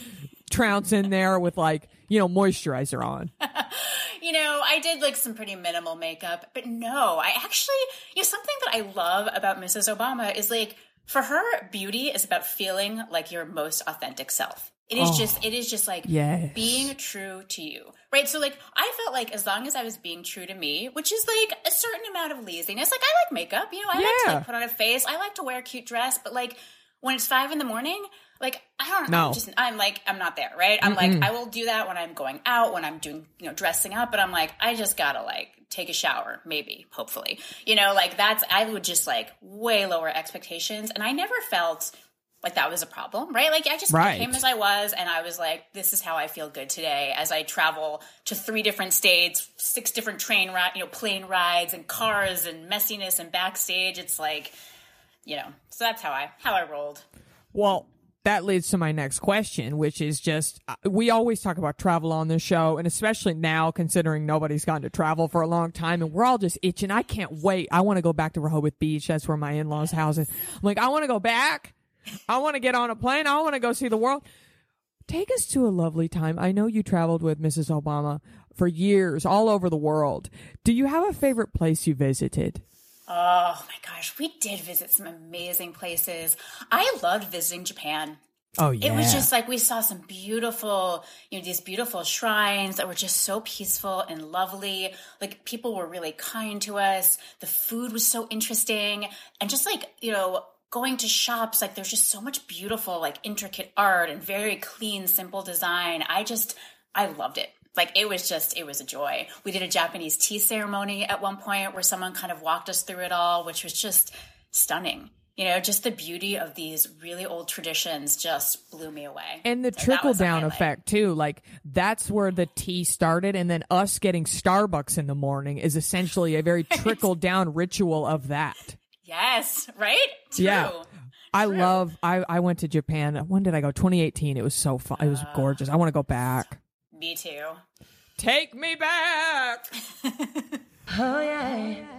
trounce in there with like, you know, moisturizer on? (laughs) you know, I did like some pretty minimal makeup, but no, I actually, you know, something that I love about Mrs. Obama is like for her, beauty is about feeling like your most authentic self. It is oh, just it is just like yes. being true to you. Right? So like I felt like as long as I was being true to me, which is like a certain amount of laziness. Like I like makeup, you know, I yeah. like to like, put on a face. I like to wear a cute dress, but like when it's five in the morning, like I don't know. I'm just I'm like I'm not there, right? I'm Mm-mm. like I will do that when I'm going out, when I'm doing, you know, dressing up, but I'm like I just got to like take a shower, maybe, hopefully. You know, like that's I would just like way lower expectations and I never felt like that was a problem, right? Like I just right. came as I was and I was like, this is how I feel good today as I travel to three different states, six different train ride, you know, plane rides and cars and messiness and backstage. It's like, you know, so that's how I, how I rolled. Well, that leads to my next question, which is just uh, we always talk about travel on this show, and especially now, considering nobody's gone to travel for a long time, and we're all just itching. I can't wait. I want to go back to Rehoboth Beach. That's where my in laws' house is. I'm like, I want to go back. I want to get on a plane. I want to go see the world. Take us to a lovely time. I know you traveled with Mrs. Obama for years all over the world. Do you have a favorite place you visited? Oh my gosh, we did visit some amazing places. I loved visiting Japan. Oh yeah. It was just like we saw some beautiful, you know, these beautiful shrines that were just so peaceful and lovely. Like people were really kind to us. The food was so interesting. And just like, you know, going to shops, like there's just so much beautiful, like intricate art and very clean, simple design. I just, I loved it. Like it was just, it was a joy. We did a Japanese tea ceremony at one point where someone kind of walked us through it all, which was just stunning you know, just the beauty of these really old traditions just blew me away. And the so trickle down effect too, like that's where the tea started, and then us getting Starbucks in the morning is essentially a very (laughs) trickle down ritual of that. Yes, (laughs) right? True. Yeah. I True. love. I I went to Japan. When did I go? 2018. It was so fun. It was gorgeous. I want to go back. Me too. Take me back. (laughs) oh yeah.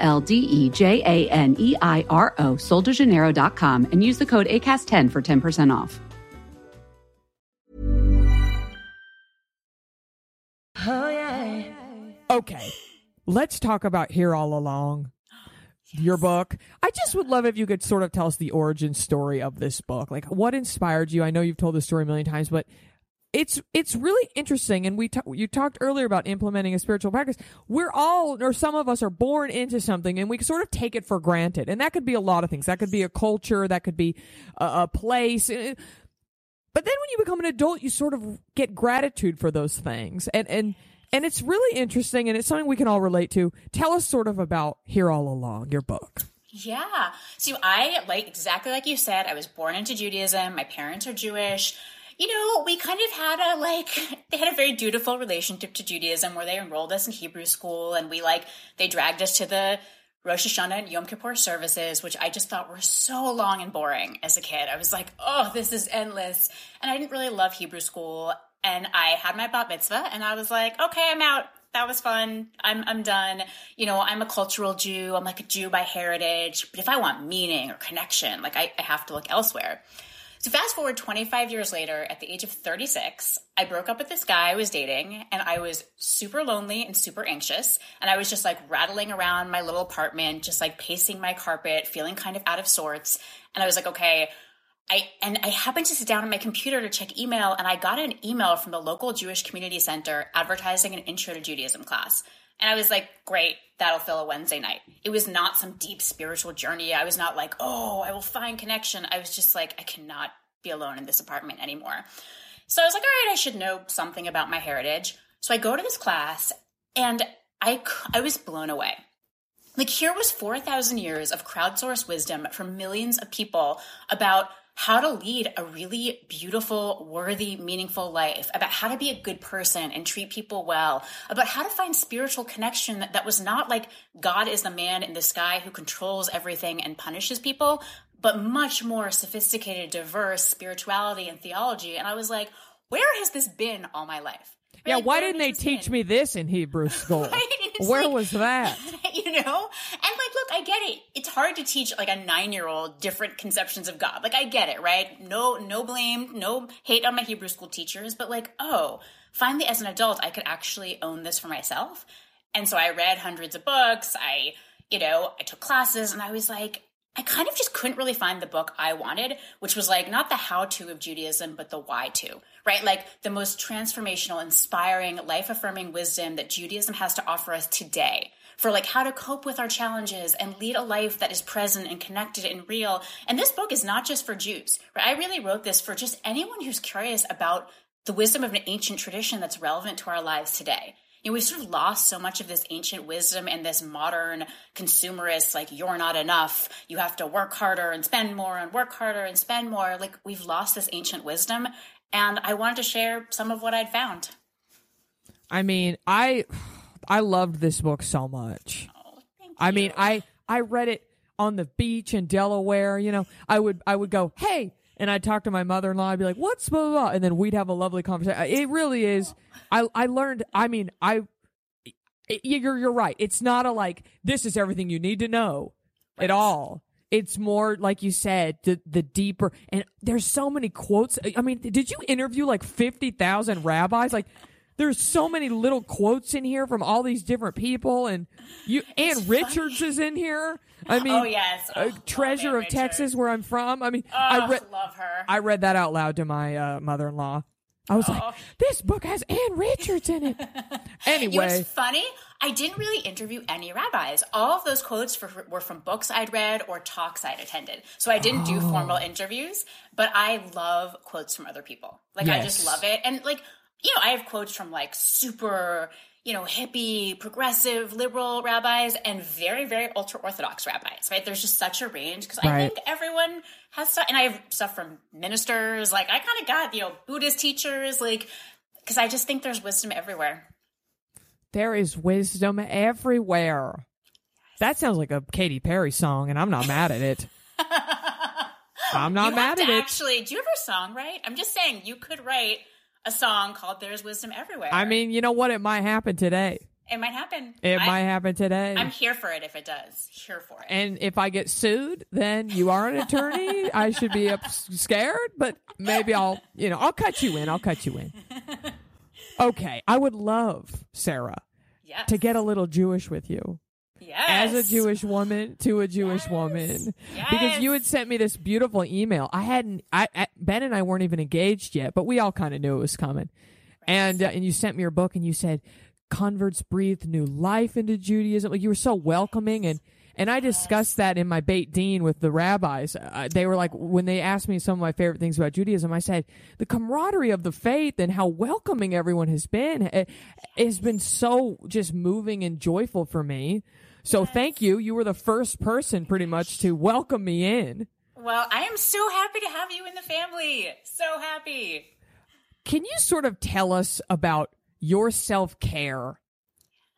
L D E J A N E I R O, soldejaneiro.com, and use the code ACAST10 for 10% off. Oh, yeah. Okay, let's talk about Here All Along. Yes. Your book. I just would love if you could sort of tell us the origin story of this book. Like, what inspired you? I know you've told this story a million times, but it's it's really interesting and we t- you talked earlier about implementing a spiritual practice. We're all or some of us are born into something and we sort of take it for granted and that could be a lot of things. That could be a culture that could be a, a place eh, but then when you become an adult you sort of get gratitude for those things and and and it's really interesting and it's something we can all relate to. Tell us sort of about here all along your book. Yeah. So i like exactly like you said i was born into judaism. My parents are jewish you know, we kind of had a like (laughs) they had a very dutiful relationship to Judaism where they enrolled us in Hebrew school and we like they dragged us to the Rosh Hashanah and Yom Kippur services, which I just thought were so long and boring as a kid. I was like, oh, this is endless. And I didn't really love Hebrew school. And I had my bat mitzvah and I was like, okay, I'm out. That was fun. I'm, I'm done. You know, I'm a cultural Jew. I'm like a Jew by heritage. But if I want meaning or connection, like I, I have to look elsewhere. So fast forward 25 years later, at the age of 36, I broke up with this guy I was dating and I was super lonely and super anxious. And I was just like rattling around my little apartment, just like pacing my carpet, feeling kind of out of sorts. And I was like, okay, I and I happened to sit down on my computer to check email and I got an email from the local Jewish community center advertising an intro to Judaism class. And I was like, great, that'll fill a Wednesday night. It was not some deep spiritual journey. I was not like, oh, I will find connection. I was just like, I cannot be alone in this apartment anymore. So I was like, all right, I should know something about my heritage. So I go to this class and I, I was blown away. Like here was 4,000 years of crowdsourced wisdom from millions of people about how to lead a really beautiful, worthy, meaningful life, about how to be a good person and treat people well, about how to find spiritual connection that, that was not like God is the man in the sky who controls everything and punishes people, but much more sophisticated, diverse spirituality and theology. And I was like, where has this been all my life? Yeah, why didn't they teach me this in Hebrew (laughs) school? Where like, was that? (laughs) You know? And like, look, I get it. It's hard to teach like a nine year old different conceptions of God. Like, I get it, right? No, no blame, no hate on my Hebrew school teachers, but like, oh, finally as an adult, I could actually own this for myself. And so I read hundreds of books. I, you know, I took classes and I was like, I kind of just couldn't really find the book I wanted, which was like not the how to of Judaism, but the why to, right? Like the most transformational, inspiring, life affirming wisdom that Judaism has to offer us today for like how to cope with our challenges and lead a life that is present and connected and real. And this book is not just for Jews, right? I really wrote this for just anyone who's curious about the wisdom of an ancient tradition that's relevant to our lives today you know, we've sort of lost so much of this ancient wisdom and this modern consumerist, like, you're not enough. You have to work harder and spend more and work harder and spend more. Like, we've lost this ancient wisdom. And I wanted to share some of what I'd found. I mean, I I loved this book so much. Oh, I mean, I I read it on the beach in Delaware, you know, I would I would go, "Hey," and I'd talk to my mother-in-law. I'd be like, "What's blah blah?" blah," And then we'd have a lovely conversation. It really is. I I learned. I mean, I you're you're right. It's not a like this is everything you need to know at all. It's more like you said, the the deeper and there's so many quotes. I mean, did you interview like fifty thousand rabbis? Like, there's so many little quotes in here from all these different people, and you Ann Richards is in here. I mean, Oh, yes. Oh, uh, treasure Ann of Texas, where I'm from. I mean, Oh, I read love her. I read that out loud to my uh, mother-in-law. I was like, this book has Ann Richards in it. (laughs) You know Anyway, what's funny? I didn't really interview any rabbis. All of those quotes for, were from books I'd read or talks I'd attended. So I didn't do formal Oh. interviews, but I love quotes from other people. Like I just love it. And like, you know, I have quotes from like super, you know, hippie, progressive, liberal rabbis and very, very ultra orthodox rabbis, right? There's just such a range because I think everyone has stuff, and I have stuff from ministers. Like I kind of got, you know, Buddhist teachers, like, because I just think there's wisdom everywhere. there is wisdom everywhere. That sounds like a Katy Perry song, and I'm not mad at it. (laughs) I'm not you mad at it. actually do you have a song right i'm just saying you could write a song called there's wisdom everywhere I mean, you know what? It might happen today. it might happen It I, might happen today. i'm here for it if it does here for it and if I get sued, then you are an attorney. (laughs) I should be up, scared, but maybe I'll, you know, I'll cut you in. I'll cut you in. (laughs) Okay, I would love Sarah yes to get a little Jewish with you. Yes as a Jewish woman to a Jewish Yes. woman because you had sent me this beautiful email. I hadn't, I, I Ben and I weren't even engaged yet, but we all kind of knew it was coming. And uh, and you sent me your book and you said converts breathed new life into Judaism. Like you were so welcoming and. And I discussed that in my Beit Din with the rabbis. Uh, they were like, when they asked me some of my favorite things about Judaism, I said, the camaraderie of the faith and how welcoming everyone has been eh, has been so just moving and joyful for me. So thank you. You were the first person pretty much to welcome me in. well i am so happy to have you in the family so happy Can you sort of tell us about your self care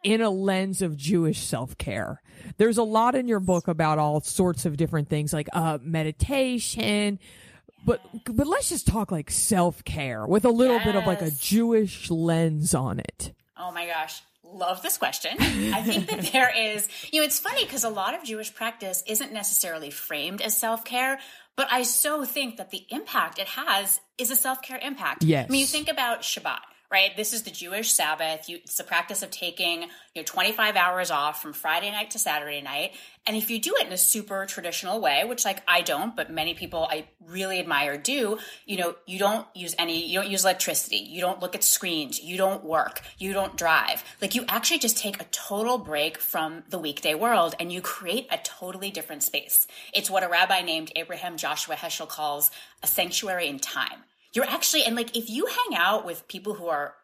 in a lens of Jewish self care? There's a lot in your book about all sorts of different things like uh, meditation, but but let's just talk like self care with a little bit of like a Jewish lens on it. Oh my gosh. Love this question. I think that (laughs) there is, you know, it's funny because a lot of Jewish practice isn't necessarily framed as self care, but I so think that the impact it has is a self care impact. Yes. I mean, you think about Shabbat, right? This is the Jewish Sabbath. You, it's the practice of taking, you know, 25 hours off from Friday night to Saturday night. And if you do it in a super traditional way, which like I don't, but many people I really admire do, you know, you don't use any, you don't use electricity, you don't look at screens, you don't work, you don't drive. Like you actually just take a total break from the weekday world and you create a totally different space. It's what a rabbi named Abraham Joshua Heschel calls a sanctuary in time. You're actually, and like if you hang out with people who are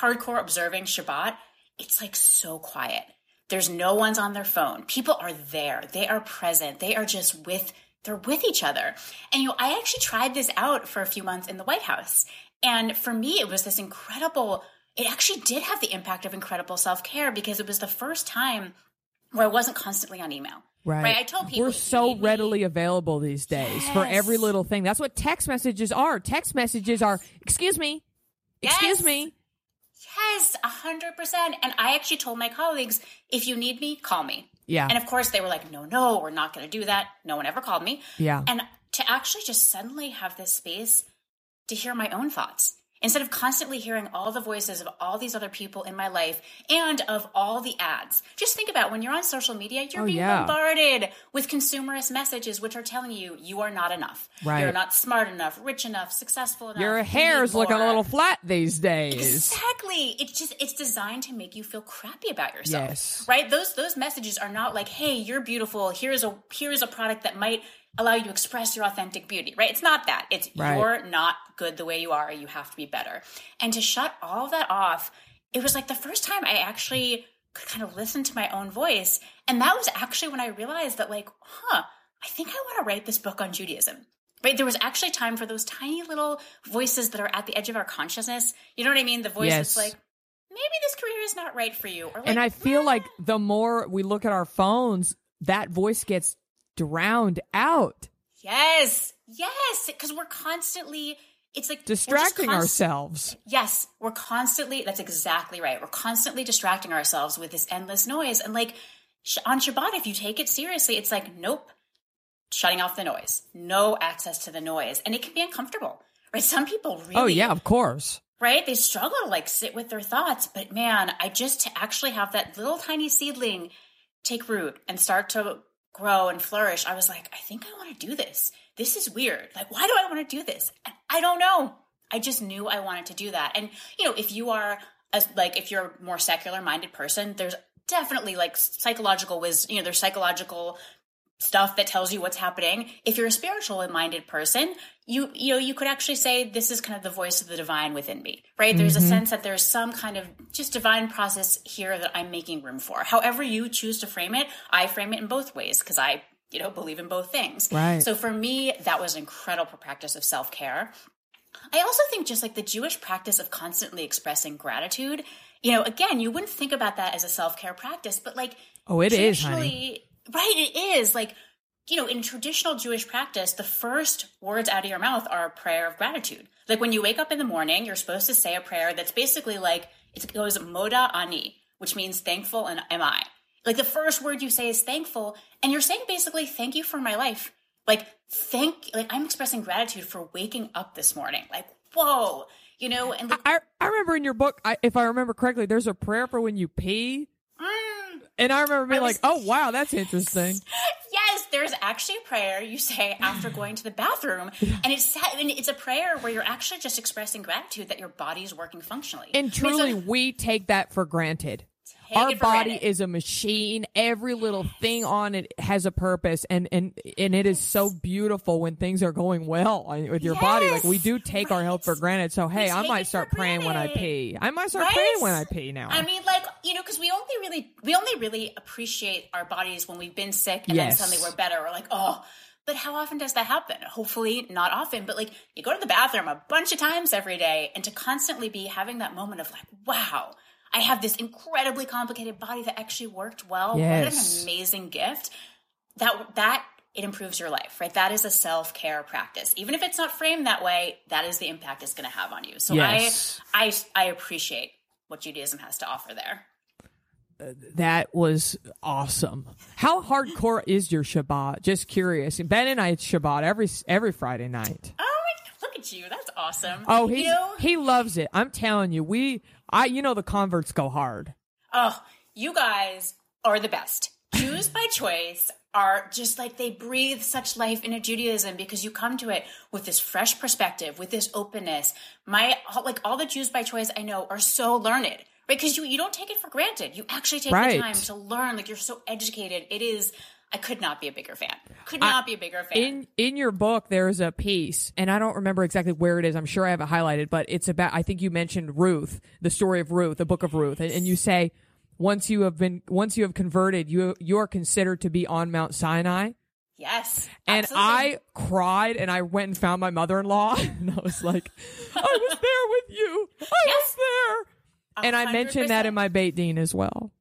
hardcore observing Shabbat, it's like so quiet. There's no one's on their phone. People are there. They are present. They are just with, they're with each other. And you know, I actually tried this out for a few months in the White House. And for me, it was this incredible, it actually did have the impact of incredible self care because it was the first time where I wasn't constantly on email. Right. I told people We're so me- readily available these days for every little thing. That's what text messages are. Text messages are, excuse me, excuse Yes. me. Yes, a hundred percent. And I actually told my colleagues, if you need me, call me. Yeah. And of course, they were like, no, no, we're not going to do that. No one ever called me. Yeah. And to actually just suddenly have this space to hear my own thoughts instead of constantly hearing all the voices of all these other people in my life and of all the ads. Just think about when you're on social media, you're Oh, being yeah. bombarded with consumerist messages which are telling you you are not enough. Right. You're not smart enough, rich enough, successful enough. Your hair's looking a little flat these days. Exactly. It's just it's designed to make you feel crappy about yourself. Yes. Right? Those those messages are not like, "Hey, you're beautiful. Here's a here's a product that might allow you to express your authentic beauty." Right? It's not that. It's Right. you're not good the way you are. You have to be better. And to shut all of that off, it was like the first time I actually could kind of listen to my own voice, and that was actually when I realized that like, huh, I think I want to write this book on Judaism. Right? There was actually time for those tiny little voices that are at the edge of our consciousness. You know what I mean? The voice Yes. that's like, maybe this career is not right for you. Or like, and I feel "Ah." like the more we look at our phones, that voice gets drowned out. Yes, yes, because we're constantly. It's like Distracting const- ourselves. Yes, we're constantly. That's exactly right. We're constantly distracting ourselves with this endless noise, and like on Shabbat, if you take it seriously, it's like nope, shutting off the noise, no access to the noise, and it can be uncomfortable, right? Some people really, Oh yeah, of course. right? They struggle to like sit with their thoughts, but man, I just to actually have that little tiny seedling take root and start to grow and flourish. I was like, I think I want to do this. This is weird. Like, why do I want to do this? I don't know. I just knew I wanted to do that. And you know, if you are a, like if you're a more secular minded person, there's definitely like psychological wisdom. You know, there's psychological stuff that tells you what's happening. If you're a spiritual minded person, you you know you could actually say this is kind of the voice of the divine within me, right? There's a mm-hmm. sense that there's some kind of just divine process here that I'm making room for. However you choose to frame it, I frame it in both ways because I you know believe in both things. Right. So for me, that was an incredible practice of self care. I also think just like the Jewish practice of constantly expressing gratitude, you know, again, you wouldn't think about that as a self care practice, but like Oh, it is, honey. Right, it is. Like, you know, in traditional Jewish practice, the first words out of your mouth are a prayer of gratitude. Like when you wake up in the morning, you're supposed to say a prayer that's basically like it goes Modeh Ani, which means thankful and am I. Like the first word you say is thankful, and you're saying basically thank you for my life. Like thank like I'm expressing gratitude for waking up this morning. Like, whoa. You know, and like, I I remember in your book, I, if I remember correctly, there's a prayer for when you pee, and I remember being I was- like, "Oh wow, that's interesting." (laughs) Yes, there's actually a prayer you say after going to the bathroom, and it's and it's a prayer where you're actually just expressing gratitude that your body is working functionally. And I mean, so truly, we take that for granted. Our body granted. is a machine. Every little thing on it has a purpose, and and and it is so beautiful when things are going well with your body. Like we do take our health for granted. So hey, I might start praying when I granted. pee. I might start Right? praying when I pee now. I mean, like you know, because we only really we only really appreciate our bodies when we've been sick and Yes. then suddenly we're better. We're like, oh. But how often does that happen? Hopefully, not often. But like, you go to the bathroom a bunch of times every day, and to constantly be having that moment of like, wow, I have this incredibly complicated body that actually worked well. What an amazing gift! That that it improves your life, right? That is a self care practice. Even if it's not framed that way, that is the impact it's going to have on you. So Yes. I, I, I appreciate what Judaism has to offer there. Uh, that was awesome. How hardcore is your Shabbat? Just curious. Ben and I Shabbat every every Friday night. Oh look at you. That's awesome. Oh, he you know, he loves it. I'm telling you, we I you know the converts go hard. oh, you guys are the best. Jews by (laughs) choice are just like they breathe such life into Judaism because you come to it with this fresh perspective, with this openness. My like all the Jews by choice I know are so learned, right? Because you you don't take it for granted. You actually take Right. the time to learn. Like you're so educated. It is. I could not be a bigger fan. Could not be a bigger fan. In in your book, there's a piece, and I don't remember exactly where it is. I'm sure I have it highlighted, but it's about. I think you mentioned Ruth, the story of Ruth, the book of Ruth, and, and you say once you have been once you have converted, you you are considered to be on Mount Sinai. yes, And absolutely. I cried, and I went and found my mother-in-law, (laughs) and I was like, "I was there with you. I was Yes. there." And I mentioned that in my beit din as well.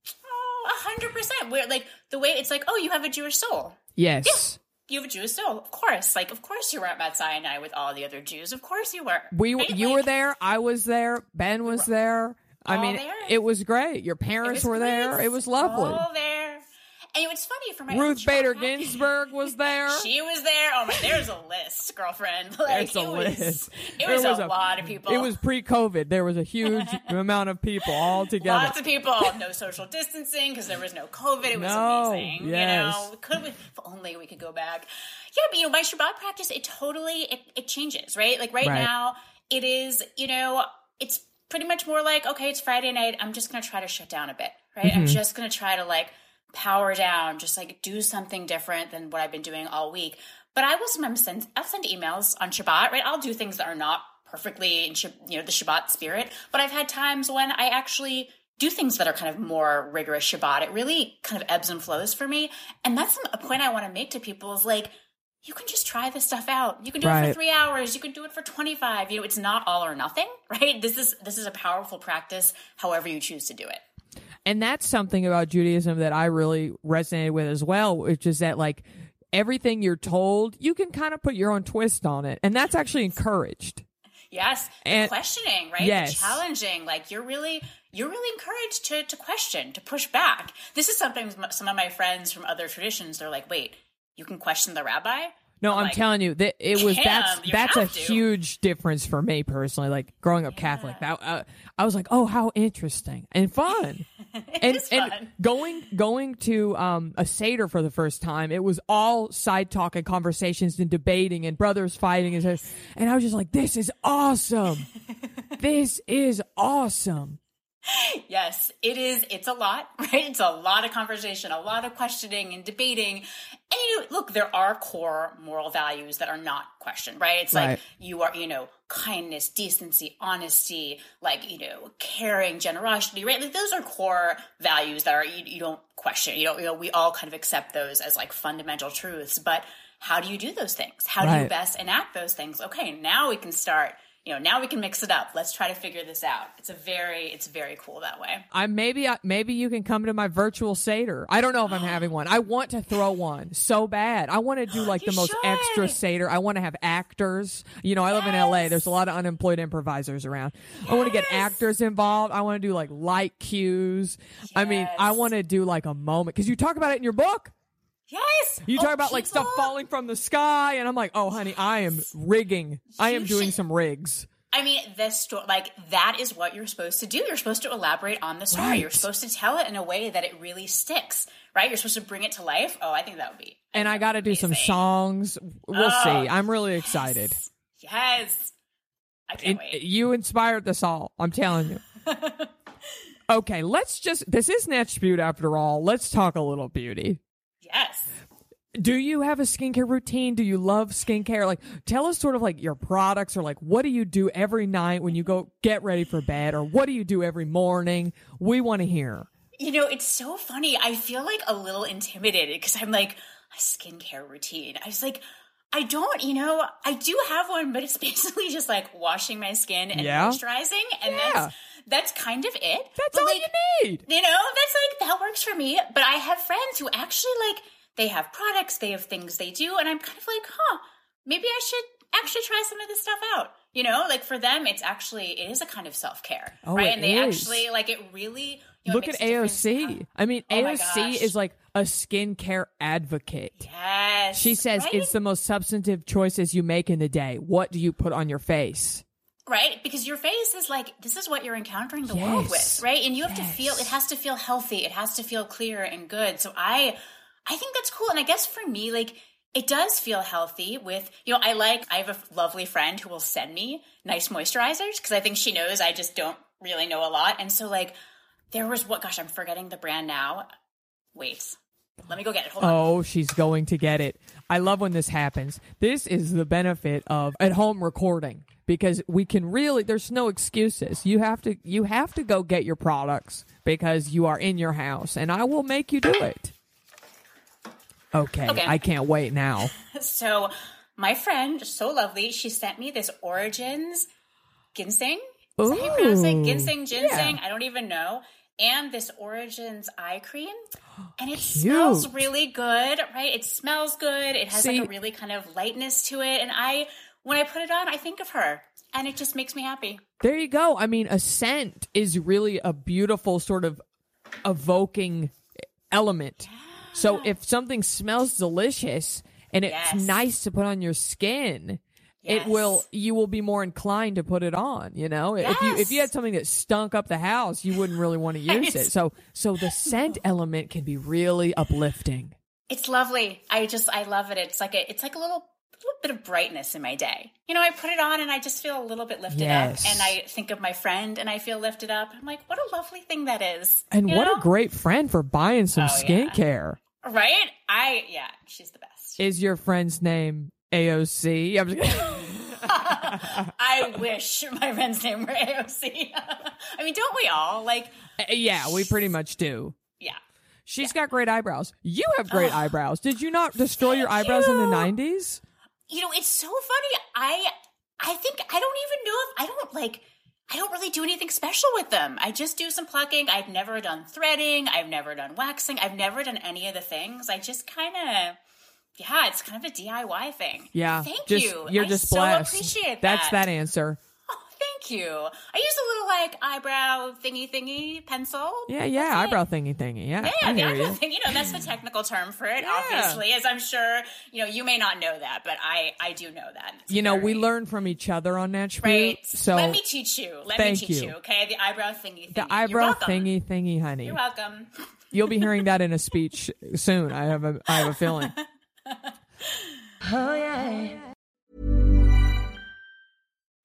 A hundred percent. We're like the way it's like, oh, you have a Jewish soul. Yes, You have a Jewish soul, of course. Like, of course you were at Mount Sinai with all the other Jews. Of course you were. we Right? you Like, were there. I was there. Ben was there. I mean, there. it was great. Your parents were there. It was lovely. And it's funny for my Ruth Bader Ginsburg was there. (laughs) She was there. Oh my, there's a list, girlfriend. (laughs) Like, There's a it was, list. It There was, a, lot of people. It was pre-COVID. There was a huge (laughs) amount of people all together. Lots of people, no social distancing because there was no COVID. It was No, amazing. yes. You know, could we, if only we could go back. Yeah, but you know, my Shabbat practice, it totally it, it changes, right? Like right, Right. now, it is, you know, it's pretty much more like, okay, it's Friday night. I'm just gonna try to shut down a bit, right? Mm-hmm. I'm just gonna try to like power down, just like do something different than what I've been doing all week. But I will sometimes send I'll send emails on Shabbat, right? I'll do things that are not perfectly in you know the Shabbat spirit. But I've had times when I actually do things that are kind of more rigorous Shabbat. It really kind of ebbs and flows for me, and that's a point I want to make to people is like. You can just try this stuff out. You can do it for three hours. You can do it for twenty five. You know, it's not all or nothing, (laughs) right? This is this is a powerful practice. However, you choose to do it. And that's something about Judaism that I really resonated with as well, which is that like everything you're told, you can kind of put your own twist on it. And that's actually encouraged. Yes, And- questioning, right? Yes. The challenging. Like you're really, you're really encouraged to to question, to push back. This is something some of my friends from other traditions. They're like, "Wait, you can question the rabbi?" No, I'm like, telling you that it was that's that's a to. huge difference for me personally. Like growing up Catholic, that uh, I was like, oh, how interesting and fun, (laughs) and is and going going to um, a seder for the first time. It was all side talk and conversations and debating and brothers fighting and and I was just like, this is awesome. (laughs) this is awesome. Yes, it is. It's a lot, (laughs) right? It's a lot of conversation, a lot of questioning and debating. And you look, there are core moral values that are not questioned, right? It's Right. like you are, you know, kindness, decency, honesty, like, you know, caring, generosity, right? Like those are core values that are, you, you don't question. You don't, you know, we all kind of accept those as like fundamental truths. But how do you do those things? How do you best enact those things? Okay, now we can start. You know, now we can mix it up. Let's try to figure this out. It's a very, it's very cool that way. I maybe I, maybe you can come to my virtual seder. I don't know if I'm (gasps) having one. I want to throw one so bad. I want to do like the most extra seder. I want to have actors. You know, I live in LA. There's a lot of unemployed improvisers around. I want to get actors involved. I want to do like light cues. I mean, I want to do like a moment because you talk about it in your book. Yes. You Oh, talk about like stuff falling from the sky, and I'm like, oh, honey, I am rigging. I am doing should- some rigs. I mean, this story, like that is what you're supposed to do. You're supposed to elaborate on the story. Right. You're supposed to tell it in a way that it really sticks, right? You're supposed to bring it to life. Oh, I think that would be. And I got to do some songs. We'll Oh, see. I'm really excited. Yes. I can't In- wait. you inspired us all. I'm telling you. (laughs) okay, let's just. This is Natch Beaut after all. Let's talk a little beauty. Yes. Do you have a skincare routine? Do you love skincare? Like, tell us sort of like your products or like what do you do every night when you go get ready for bed or what do you do every morning? We want to hear. You know, it's so funny. I feel like a little intimidated because I'm like, a skincare routine. I was like, I don't, you know, I do have one, but it's (laughs) basically just like washing my skin and Yeah. moisturizing. And Yeah. that's that's kind of it. That's But, all like, you need. You know, that's like that works for me. But I have friends who actually like they have products, they have things they do, and I'm kind of like, huh, maybe I should actually try some of this stuff out. You know, like for them, it's actually it is a kind of self care, Oh, right? and they is. actually like it really. You know, Look it at makes a difference in AOC. I mean, Oh AOC is like a skincare advocate. Yes, She says right? it's the most substantive choices you make in the day. What do you put on your face? Right because your face is like this is what you're encountering the world with, right? And you have to feel it has to feel healthy, it has to feel clear and good. So I, I think that's cool, and I guess for me, like. It does feel healthy with, you know, I like, I have a lovely friend who will send me nice moisturizers because I think she knows I just don't really know a lot. And so, like, there was what, gosh, I'm forgetting the brand now. Wait, let me go get it. Hold on. Oh, she's going to get it. I love when this happens. This is the benefit of at home recording because we can really there's no excuses. You have to you have to go get your products because you are in your house and I will make you do it. Okay, Okay. I can't wait now. (laughs) So, my friend, so lovely, she sent me this Origins ginseng. Is that how you pronounce it? Ginseng, ginseng. yeah. I don't even know. And this Origins eye cream. And it (gasps) Cute. smells really good, right? It smells good. It has See- like a really kind of lightness to it. And I, when I put it on, I think of her. And it just makes me happy. There you go. I mean, a scent is really a beautiful sort of evoking element. So if something smells delicious and it's Yes. nice to put on your skin, it will you will be more inclined to put it on, you know? If you if you had something that stunk up the house, you wouldn't really want to (laughs) use it. So so the scent element can be really uplifting. It's lovely. I just I love it. It's like a it's like a little little bit of brightness in my day. You know, I put it on and I just feel a little bit lifted Yes. up and I think of my friend and I feel lifted up. I'm like, what a lovely thing that is. And You what know? a great friend for buying some Oh, yeah. skincare. Right? I yeah, she's the best. Is your friend's name AOC? I'm just (laughs) I wish my friend's name were AOC. (laughs) I mean, don't we all? Like, uh, yeah, we pretty much do. yeah. She's got great eyebrows. You have great eyebrows. Did you not destroy your eyebrows in the 90s? You know, it's so funny. I I think I don't even know if I don't like I don't really do anything special with them. I just do some plucking. I've never done threading. I've never done waxing. I've never done any of the things. I just kind of yeah, it's kind of a DIY thing. Yeah. Thank just, you. You're I just so blessed. appreciate that. That's that answer. Oh, thank you. I use a little like eyebrow thingy thingy pencil. Yeah, yeah. That's it. Eyebrow thingy thingy. Yeah. Yeah, I the hear eyebrow you. thing. You know, that's the technical term for it, Yeah. obviously, as I'm sure, you know, you may not know that, but I, I do know that. It's You know, we learn from each other on Natch Right. So let me teach you. Let me thank teach you. you. Okay, the eyebrow thingy. thingy. the eyebrow thingy thingy, honey. You're welcome. (laughs) You'll be hearing that in a speech soon. I have a I have a feeling. (laughs) Oh,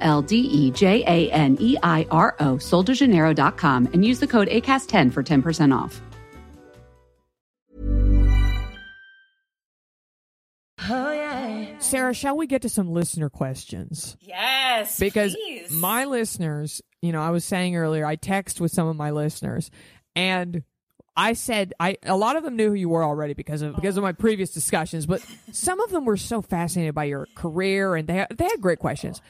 L D E J A N E I R O, soldejaneiro.com, and use the code ACAST10 for 10% off. Oh, yeah. Sarah, shall we get to some listener questions? Yes. Because please. my listeners, you know, I was saying earlier, I text with some of my listeners, and I said I a lot of them knew who you were already because of because of my previous discussions, but (laughs) some of them were so fascinated by your career and they they had great questions.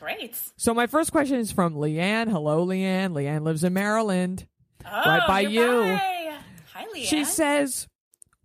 Great. So my first question is from Leanne. Hello, Leanne. Leanne lives in Maryland. Oh, Right by you're by. Hi, Leanne. She says,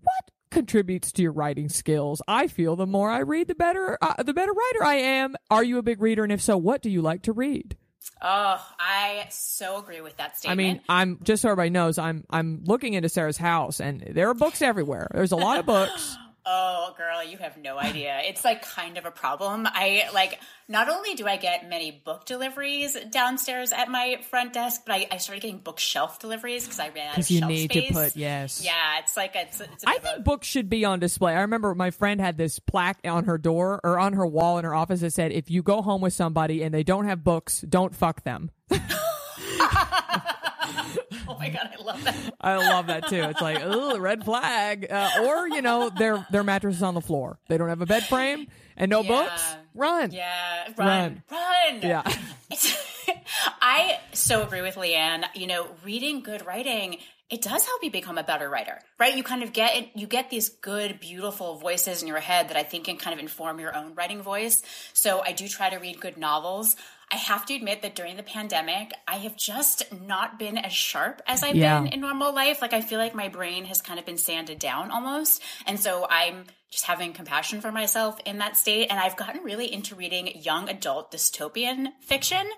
"What contributes to your writing skills? I feel the more I read, the better uh, the better writer I am. Are you a big reader? And if so, what do you like to read?" Oh, I so agree with that statement. I mean, I'm just so everybody knows, I'm I'm looking into Sarah's house, and there are books everywhere. There's a lot of books. (gasps) (gasps) (gasps) Oh, girl, you have no idea. It's like kind of a problem. I like not only do I get many book deliveries downstairs at my front desk, but I, I started getting bookshelf deliveries because I ran out of Because you shelf need space. to put yes. Yeah, it's like it's. it's I think a- books should be on display. I remember my friend had this plaque on her door or on her wall in her office that said, "If you go home with somebody and they don't have books, don't fuck them." (laughs) (laughs) (laughs) oh my god, I love that. I love that too. It's like, oh, red flag. Uh, or you know, their their mattress is on the floor. They don't have a bed frame and no (laughs) Yeah. books. Run. Yeah, run, Run. run. Yeah. (laughs) I so agree with Leanne. You know, reading good writing, it does help you become a better writer, right? You kind of get it, you get these good, beautiful voices in your head that I think can kind of inform your own writing voice. So I do try to read good novels. I have to admit that during the pandemic, I have just not been as sharp as I've Yeah. been in normal life. Like I feel like my brain has kind of been sanded down almost. And so I'm just having compassion for myself in that state. And I've gotten really into reading young adult dystopian fiction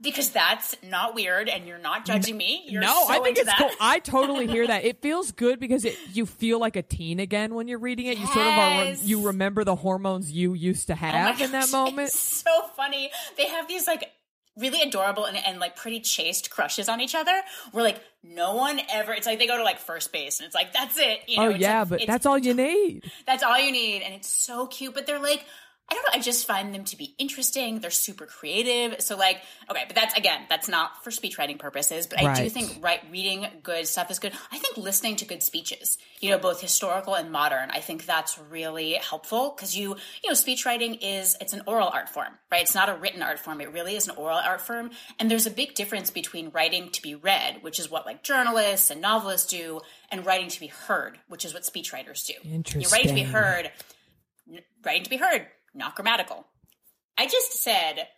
because that's not weird and you're not judging me. You're no, so I think it's that. cool. I totally hear (laughs) that. It feels good because it you feel like a teen again when you're reading it. You sort of are you remember the hormones you used to Oh have in that moment. It's so funny. They have these like really adorable and, and like pretty chaste crushes on each other. Where like no one ever. It's like they go to like first base and it's like that's it. You oh, know, oh yeah, like- but that's all you (laughs) need. That's all you need, and it's so cute. But they're like, I don't know. I just find them to be interesting. They're super creative. So like, okay, but that's again, that's not for speech writing purposes. But I do think right reading good stuff is good. I think listening to good speeches, you know, both historical and modern. I think that's really helpful because you, you know, speech writing is it's an oral art form, right? It's not a written art form. It really is an oral art form, and there's a big difference between writing to be read, which is what like journalists and novelists do, and writing to be heard, which is what speechwriters do. Interesting. You're writing to be heard, writing to be heard, not grammatical. I just said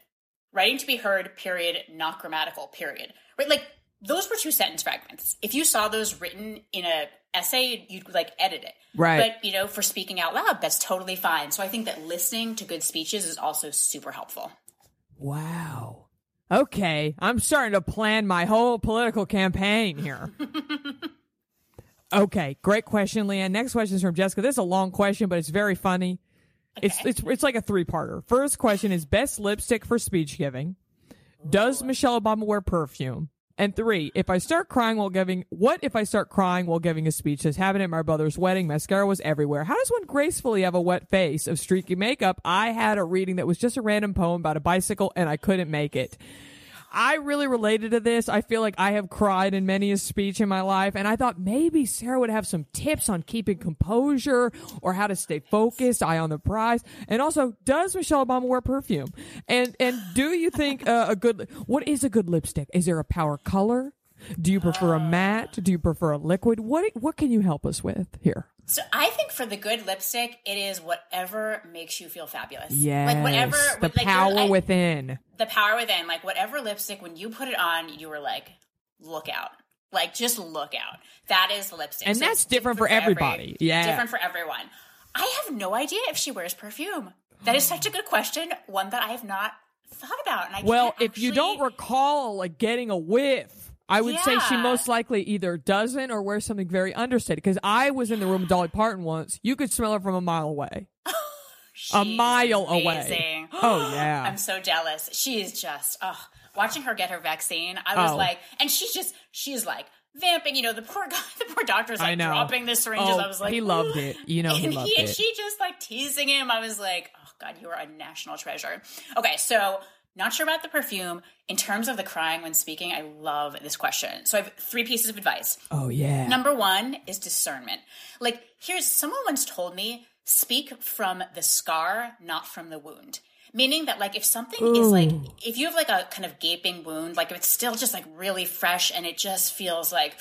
writing to be heard, period, not grammatical, period. Right? Like those were two sentence fragments. If you saw those written in a essay, you'd like edit it. Right. But you know, for speaking out loud, that's totally fine. So I think that listening to good speeches is also super helpful. Wow. Okay, I'm starting to plan my whole political campaign here. (laughs) okay, great question, Leanne. Next question is from Jessica. This is a long question, but it's very funny. It's it's it's like a three parter. First question is best lipstick for speech giving. Does Michelle Obama wear perfume? And three, if I start crying while giving, what if I start crying while giving a speech? This happened at my brother's wedding. Mascara was everywhere. How does one gracefully have a wet face of streaky makeup? I had a reading that was just a random poem about a bicycle and I couldn't make it. I really related to this. I feel like I have cried in many a speech in my life, and I thought maybe Sarah would have some tips on keeping composure or how to stay focused, eye on the prize, and also does Michelle Obama wear perfume? And and do you think uh, a good what is a good lipstick? Is there a power color? Do you prefer a uh, matte? Do you prefer a liquid? What what can you help us with here? So I think for the good lipstick, it is whatever makes you feel fabulous. Yes, like whatever the like, power within. the power within, like whatever lipstick, when you put it on, you were like, look out. Like just look out. That is lipstick. And So that's different for every- everybody. Yeah. Different for everyone. I have no idea if she wears perfume. That is such a good question, one that I have not thought about. And I Well, if you don't recall like getting a whiff, I would say she most likely either doesn't or wears something very understated. Because I was in the room with Dolly Parton once. You could smell her from a mile away. (laughs) Oh, a She's mile away. (gasps) Oh, yeah. I'm so jealous. She is just oh, watching her get her vaccine. I was Oh. like, and she's just she's like vamping. You know, the poor (laughs) guy, the poor doctor's like dropping the syringes. Oh, I was like, he loved it. You know, he and loved he, and she just like teasing him. I was like, oh god, you are a national treasure. Okay, so not sure about the perfume. In terms of the crying when speaking, I love this question. So I have three pieces of advice. Oh yeah. Number one is discernment. Like, here's someone once told me speak from the scar, not from the wound. Meaning that, like, if something is like, if you have like a kind of gaping wound, like if it's still just like really fresh and it just feels like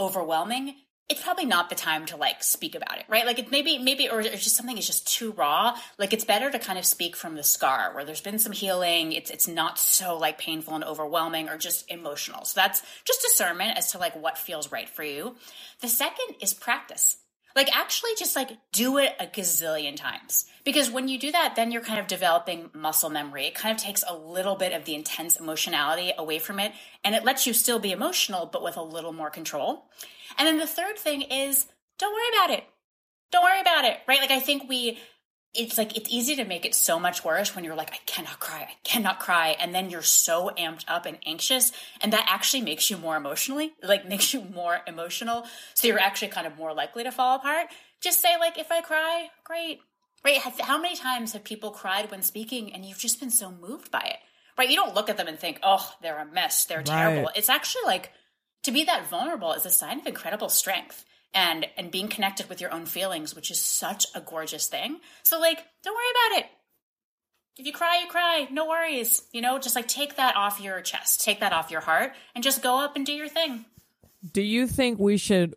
overwhelming, it's probably not the time to like speak about it, right? Like, it maybe, maybe, or it's just something is just too raw. Like, it's better to kind of speak from the scar where there's been some healing. It's, it's not so like painful and overwhelming or just emotional. So that's just discernment as to like what feels right for you. The second is practice. Like actually just like do it a gazillion times. Because when you do that, then you're kind of developing muscle memory. It kind of takes a little bit of the intense emotionality away from it. And it lets you still be emotional, but with a little more control. And then the third thing is don't worry about it. Don't worry about it, right? Like I think we, it's like it's easy to make it so much worse when you're like, I cannot cry, I cannot cry, and then you're so amped up and anxious, and that actually makes you more emotionally, like (laughs) makes you more emotional. So you're actually kind of more likely to fall apart. Just say like, if I cry, great, right? How many times have people cried when speaking, and you've just been so moved by it, right? You don't look at them and think, oh, they're a mess, they're terrible. It's actually like to be that vulnerable is a sign of incredible strength and and being connected with your own feelings which is such a gorgeous thing. So like don't worry about it. If you cry you cry. No worries. You know just like take that off your chest. Take that off your heart and just go up and do your thing. Do you think we should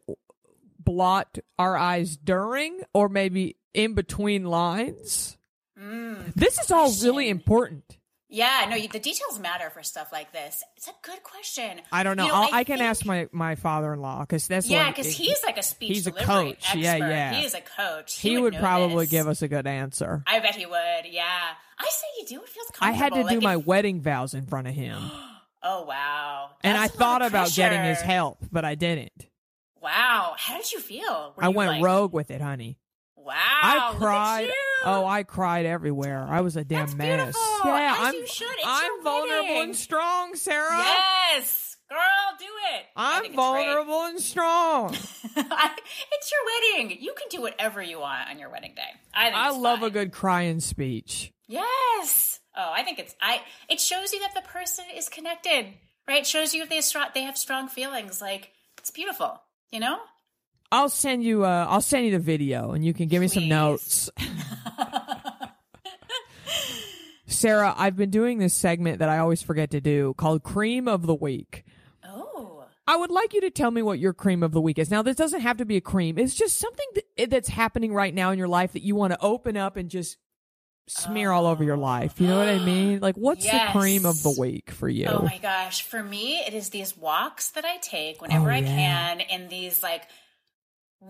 blot our eyes during or maybe in between lines? Mm, this is all really important. Yeah no you, the details matter for stuff like this it's a good question I don't know. You I'll, I, can think- ask my, my father in law because that's yeah because he's like a speech he's a coach. expert. Yeah, yeah. he is a coach he would know probably give us a good answer. i bet he would yeah i say you do it feels comfortable. I had to do Like, my wedding vows in front of him, (gasps) oh wow and I That's a lot thought about getting his help, but I didn't. Wow, how did you feel? Were I you went like, rogue with it, honey. Wow, I cried. Oh, I cried everywhere. I was a damn That's mess. beautiful, Yeah, as I'm. you should. It's I'm vulnerable wedding. and strong, Sarah. yes, girl, do it. I'm great. vulnerable and strong. (laughs) it's your wedding. You can do whatever you want on your wedding day. I think I love fine. a good crying speech. Yes. Oh, I think it's I. It shows you that the person is connected, right? It shows you if they they have strong feelings. Like it's beautiful, you know. I'll send you. Uh, I'll send you the video, and you can give me some notes. Sarah, I've been doing this segment that I always forget to do called Cream of the Week. Oh, I would like you to tell me what your cream of the week is. Now, this doesn't have to be a cream. It's just something that, that's happening right now in your life that you want to open up and just smear all over your life. You know what I mean? Like, what's Yes. the cream of the week for you? Oh my gosh. For me, it is these walks that I take whenever Oh, I can in these like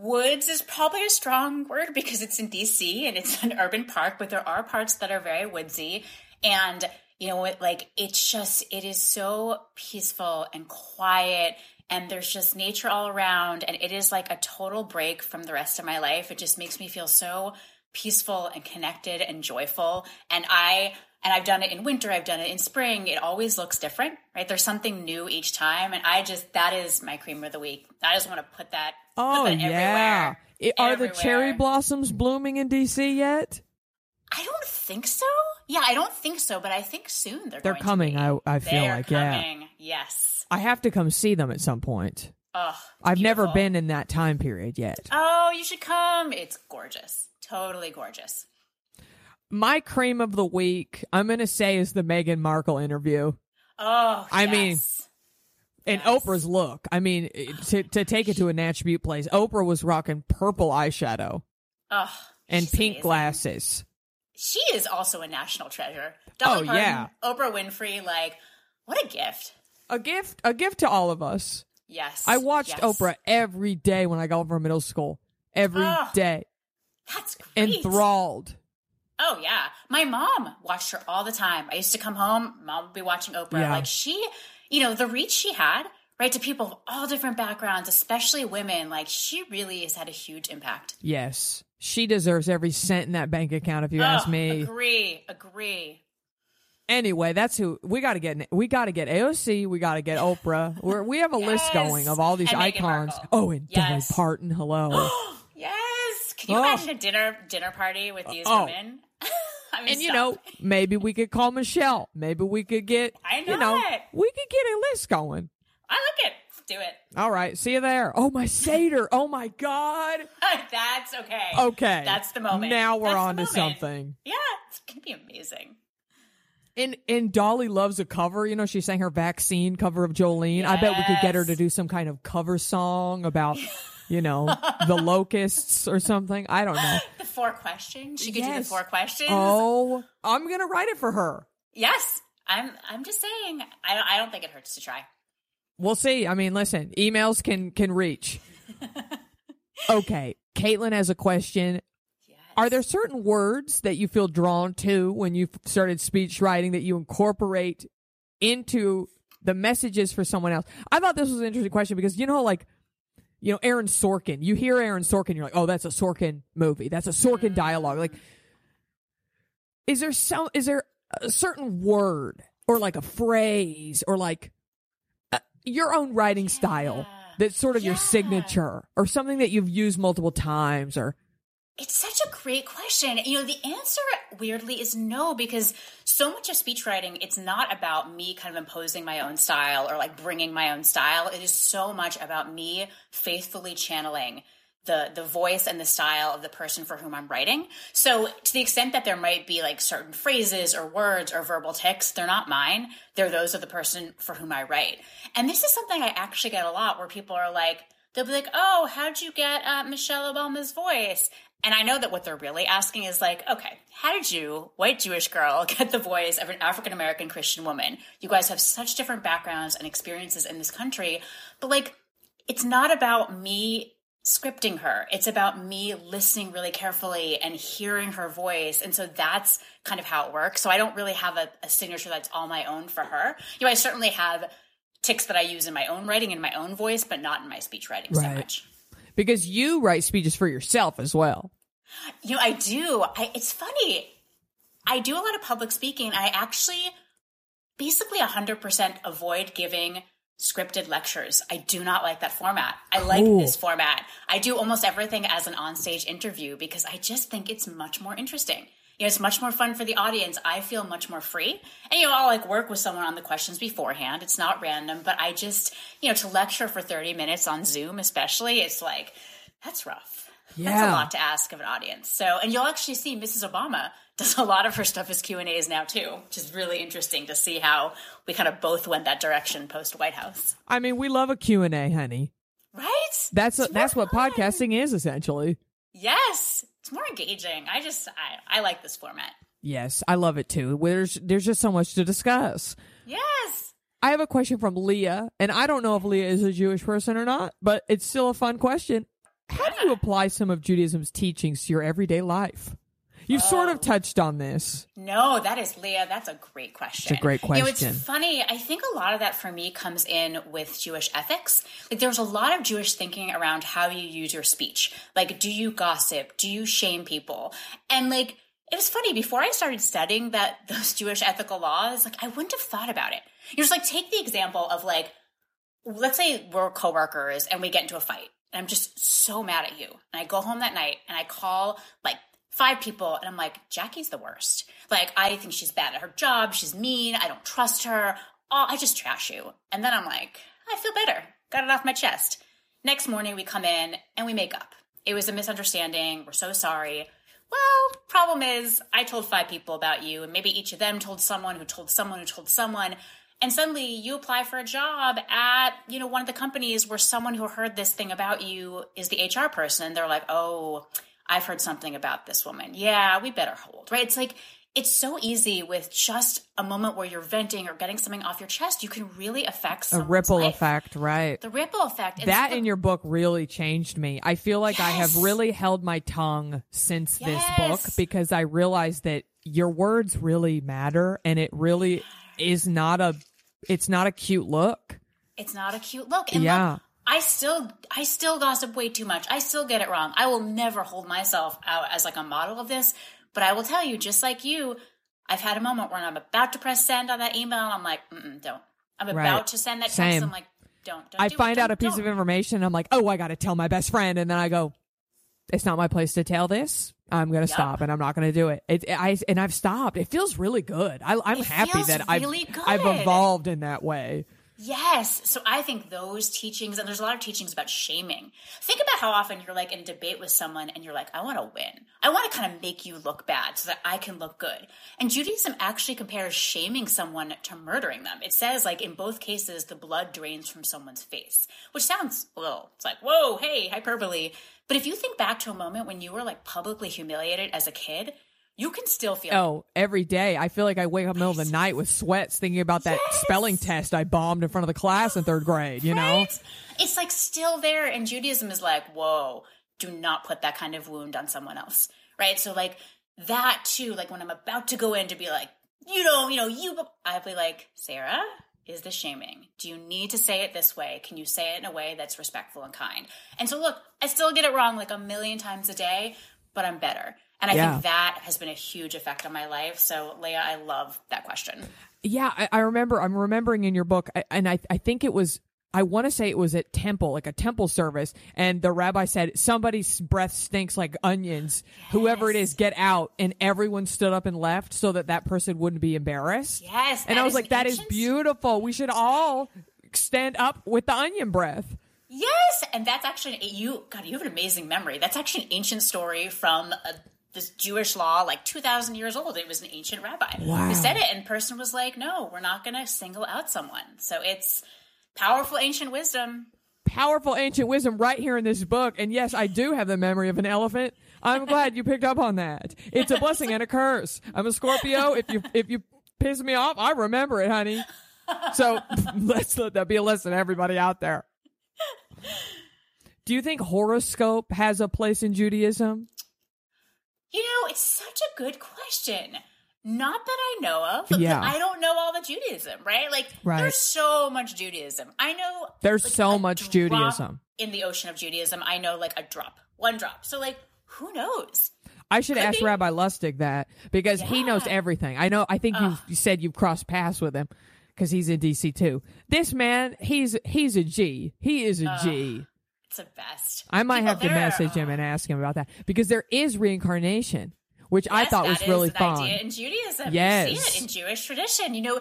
woods is probably a strong word because it's in DC and it's (laughs) an urban park, but there are parts that are very woodsy. And you know like it's just it is so peaceful and quiet and there's just nature all around and it is like a total break from the rest of my life. It just makes me feel so peaceful and connected and joyful. And I and I've done it in winter, I've done it in spring. It always looks different, right? There's something new each time. And I just that is my cream of the week. I just want to put that oh put that yeah. everywhere. I- are the cherry blossoms blooming in DC yet? I don't think so. Yeah, I don't think so, but I think soon they're They're coming. I I feel They're like yeah. coming. Yes. I have to come see them at some point. Oh, I've never been in that time period yet. Oh, you should come. It's gorgeous. Totally gorgeous. My cream of the week, I'm going to say, is the Meghan Markle interview. Oh, I mean, yes. And Yes. Oprah's look. I mean, to to take it to a Natch Beaut place, Oprah was rocking purple eyeshadow oh, and pink amazing. glasses. She is also a national treasure. Oh, Parton, yeah. Oprah Winfrey, like, what a gift. A gift, a gift to all of us. Yes. I watched yes. Oprah every day when I got over middle school. Every Oh, day, That's great. enthralled. Oh yeah, my mom watched her all the time. I used to come home, mom would be watching Oprah. Yeah. Like she, you know, the reach she had, right, to people of all different backgrounds, especially women. Like she really has had a huge impact. Yes, she deserves every cent in that bank account. If you ask Oh, me. agree, agree. Anyway, that's who we got to get. We got to get AOC. We got to get Oprah. We're, we have a list going of all these And icons. Oh, and Yes. Dolly Parton. Hello. (gasps) (gasps) Yes, can you Oh. imagine a dinner dinner party with these Oh. women? (laughs) I mean, and you stop. know, maybe we could call Michelle. Maybe we could get. I know, You know it. we could get a list going. I like it. Let's do it. All right, see you there. Oh my Seder. (laughs) Oh my God. (laughs) That's okay. Okay, That's the moment. Now we're That's on to something. Yeah, it's gonna be amazing. And and Dolly loves a cover. You know, she sang her vaccine cover of Jolene. I bet we could get her to do some kind of cover song about, you know, the (laughs) locusts or something. I don't know. The four questions. She could do the four questions. Oh, I'm gonna write it for her. Yes, I'm. I'm just saying. I don't. I don't think it hurts to try. We'll see. I mean, listen, emails can can reach. (laughs) okay, Caitlin has a question. Yes. Are there certain words that you feel drawn to when you started speech writing that you incorporate into the messages for someone else? I thought this was an interesting question because you know, like, you know, Aaron Sorkin. You hear Aaron Sorkin, you're like, oh, that's a Sorkin movie. That's a Sorkin dialogue. Like, is there some? Is there a certain word or like a phrase or like uh, your own writing style that's sort of your signature or something that you've used multiple times or It's such a great question. You know, the answer weirdly is no, because so much of speech writing, it's not about me kind of imposing my own style or like bringing my own style. It is so much about me faithfully channeling the the voice and the style of the person for whom I'm writing. So to the extent that there might be like certain phrases or words or verbal tics, they're not mine. They're those of the person for whom I write. And this is something I actually get a lot where people are like, they'll be like, "Oh, how'd you get uh, Michelle Obama's voice?" And I know that what they're really asking is like, okay, how did you, white Jewish girl, (laughs) get the voice of an African American Christian woman? You guys have such different backgrounds and experiences in this country, but like, it's not about me scripting her. It's about me listening really carefully and hearing her voice. And so that's kind of how it works. So I don't really have a, a signature that's all my own for her. You know, I certainly have ticks that I use in my own writing in my own voice, but not in my speech writing so Right. much. because you write speeches for yourself as well. You know, I do. I, it's funny. I do a lot of public speaking. I actually basically 100% avoid giving scripted lectures. I do not like that format. I like this format. I do almost everything as an onstage interview because I just think it's much more interesting. You know, it's much more fun for the audience. I feel much more free. And, you know, I'll like work with someone on the questions beforehand. It's not random, but I just, you know, to lecture for 30 minutes on Zoom, especially, it's like, that's rough. That's Yeah. a lot to ask of an audience. So, and you'll actually see Mrs. Obama (laughs) does a lot of her stuff as Q and A's now too, which is really interesting to see how we kind of both went that direction post White House, I mean, we love a Q&A, honey. right? That's It's that's more what podcasting is essentially. Yes, it's more engaging. I just I, I like this format. Yes, I love it too. There's there's just so much to discuss. Yes. I have a question from Leah, and I don't know if Leah is a Jewish person or not, but it's still a fun question. How do you apply some of Judaism's teachings to your everyday life? You've sort of oh. touched on this. No, that is Leah. That's a great question. It's a great You know, question. it's funny. I think a lot of that for me comes in with Jewish ethics. Like there's a lot of Jewish thinking around how you use your speech. Like, do you gossip? Do you shame people? And like, it was funny before I started studying that (laughs) those Jewish ethical laws. Like, I wouldn't have thought about it. You're just like take the example of like, let's say we're coworkers and we get into a fight, and I'm just so mad at you, and I go home that night and I call like five people. And I'm like, Jackie's the worst. Like, I think she's bad at her job. She's mean. I don't trust her. Oh, I just trash you. And then I'm like, I feel better. Got it off my chest. Next morning, we come in and we make up. It was a misunderstanding. We're so sorry. Well, problem is, I told five people about you, and maybe each of them told someone who told someone who told someone. And suddenly you apply for a job at, you know, one of the companies where someone who heard this thing about you is the HR person. They're like, oh, I've heard something about this woman. Yeah, we better hold, right? It's like, it's so easy with just a moment where you're venting or getting something off your chest. You can really affect a ripple life. effect, right? The ripple effect. And that so- in your book really changed me. I feel like I have really held my tongue since this book because I realized that your words really matter and it really is not a it's not a cute look. it's not a cute look. And Yeah. look, I still I still gossip way too much. I still get it wrong. I will never hold myself out as like a model of this, but I will tell you, just like you, I've had a moment where I'm about to press send on that email, and I'm like, Mm-mm, don't. I'm Right. about to send that text. Same. I'm like, don't. don't I do it. find out Don't- a piece don't. of information. I'm like, oh, I got to tell my best friend, and then I go, it's not my place to tell this. I'm gonna stop, and I'm not gonna do it. It, I and I've stopped. It feels really good. I, I'm It happy that really I've I've evolved in that way. Yes. So I think those teachings, and there's a lot of teachings about shaming. Think about how often you're like in a debate with someone and you're like, I want to win. I want to kind of make you look bad so that I can look good. And Judaism actually compares shaming someone to murdering them. It says, like, in both cases, the blood drains from someone's face, which sounds a little, it's like, whoa, hey, hyperbole. But if you think back to a moment when you were like publicly humiliated as a kid, you can still feel Oh, every day. I feel like I wake up in the middle of the night with sweats thinking about that Yes. spelling test I bombed in front of the class in third grade, you know? It's like still there. And Judaism is like, whoa, do not put that kind of wound on someone else. Right. So, like, that too, like when I'm about to go in to be like, you know, you know, you, I'll be like, Sarah, is the shaming? Do you need to say it this way? Can you say it in a way that's respectful and kind? And so, look, I still get it wrong like a million times a day, but I'm better. And I Yeah. think that has been a huge effect on my life. So, Leah, I love that question. Yeah, I, I remember. I'm remembering in your book, I- and I, I think it was. I want to say it was at temple, like a temple service, and the rabbi said, "Somebody's breath stinks like onions. Whoever it is, get out." And everyone stood up and left so that that person wouldn't be embarrassed. Yes. and I was like, "That is beautiful. We should all stand up with the onion breath." Yes, and that's actually you. God, you have an amazing memory. That's actually an ancient story from uh this Jewish law, like two thousand years old. It was an ancient rabbi Wow. who said it, and person was like, "No, we're not going to single out someone." So it's powerful ancient wisdom. powerful ancient wisdom right here in this book. And yes, I do have the memory of an elephant. I'm (laughs) glad you picked up on that. It's a blessing and a curse. I'm a Scorpio. If you if you piss me off, I remember it, honey. So (laughs) let's let that be a lesson to everybody out there. Do you think horoscope has a place in Judaism? You know, it's such a good question. Not that I know of. but Yeah. I don't know all the Judaism, right? Like, Right. there's so much Judaism. I know There's like, so much Judaism. in the ocean of Judaism. I know like a drop, one drop. So like, who knows? I should Could ask be. Rabbi Lustig that because he knows everything. I know. I think you you said you've crossed paths with him because he's in DC too. This man, he's he's a G. He is a G. It's the best. I might People have to there- message him and ask him about that because there is reincarnation, which I Yes, thought was really an fun. idea in Judaism. Yes. You see it in Jewish tradition. You know,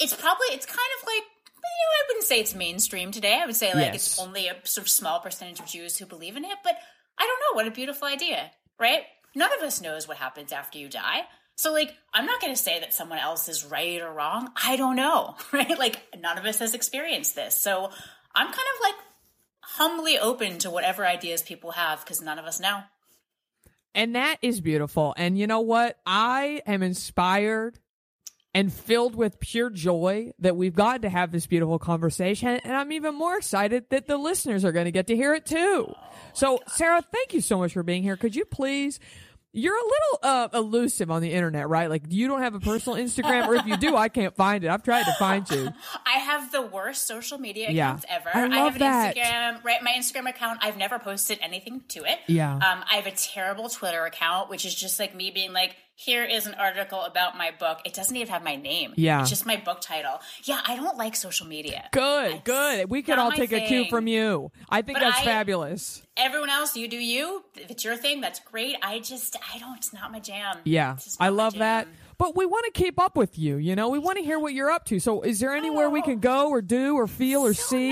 it's probably it's kind of like you know, I wouldn't say it's mainstream today. I would say like it's only a sort of small percentage of Jews who believe in it. But I don't know. What a beautiful idea, right? None of us knows what happens after you die. So like, I'm not going to say that someone else is right or wrong. I don't know, (laughs) right? Like, none of us has experienced this. So I'm kind of like humbly open to whatever ideas people have because none of us know. And that is beautiful. And you know what? I am inspired and filled with pure joy that we've gotten to have this beautiful conversation. And I'm even more excited that the listeners are going to get to hear it too. so, Sarah, thank you so much for being here. Could you please? You're a little uh, elusive on the internet, right? Like you don't have a personal Instagram, or if you do, I can't find it. I've tried to find you. (laughs) I have the worst social media Yeah. accounts ever. I love have an that. Instagram, right? My Instagram account, I've never posted anything to it. Yeah. Um, I have a terrible Twitter account, which is just like me being like, here is an article about my book. It doesn't even have my name. Yeah. It's just my book title. Yeah, I don't like social media. Good, good. We could not all take a cue from you. I think But that's I- fabulous. Everyone else, you do you. If it's your thing, that's great. I just, I don't, it's not my jam. Yeah, It's just not I love that. But we want to keep up with you. You know, we want to hear what you're up to. So, is there anywhere we oh. can go or do or feel or so see?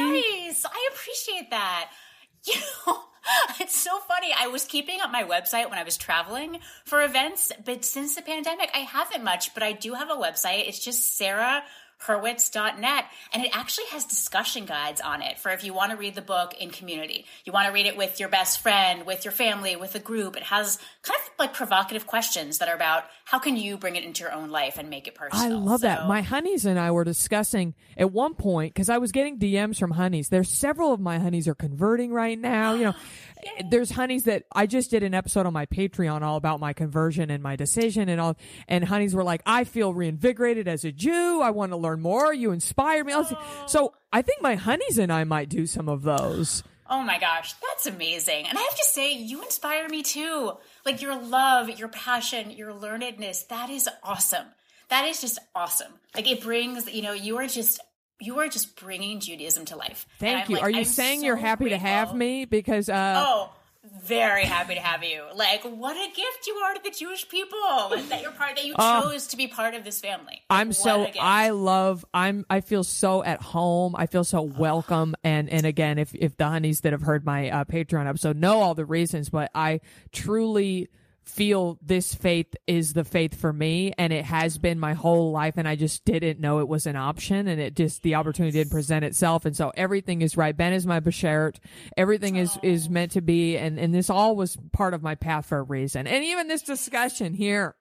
nice. I appreciate that. (laughs) You know, (laughs) it's so funny. I was keeping up my website when I was traveling for events, but since the pandemic, I haven't much. But I do have a website. It's just Sarah hurwitz.net and it actually has discussion guides on it for if you want to read the book in community you want to read it with your best friend with your family with a group it has kind of like provocative questions that are about how can you bring it into your own life and make it personal I love that. My honeys and I were discussing at one point because I was getting DMs from honeys. There's several of my honeys are converting right now. You know, (gasps) there's honeys that I just did an episode on my Patreon all about my conversion and my decision and all. And honeys were like, "I feel reinvigorated as a Jew. I want to learn more. You inspire me." Was- So I think my honeys and I might do some of those. Oh my gosh, that's amazing. And I have to say, you inspire me too. Like your love, your passion, your learnedness, that is awesome. That is just awesome. Like it brings, you know, you are just you are just bringing Judaism to life. Thank you. like- are you I'm saying so you're happy to have me? Because uh, Oh, very happy to have you. Like, what a gift you are to the Jewish people. Like, that you're part that you chose to be part of this family. I'm what so. I love I'm I feel so at home. I feel so welcome. And and again, if if the honeys that have heard my uh, Patreon episode know all the reasons, but I truly feel this faith is the faith for me and it has been my whole life and I just didn't know it was an option and it just the opportunity didn't present itself and so everything is right. Ben is my bashert. Everything is is meant to be and and this all was part of my path for a reason. And even this discussion here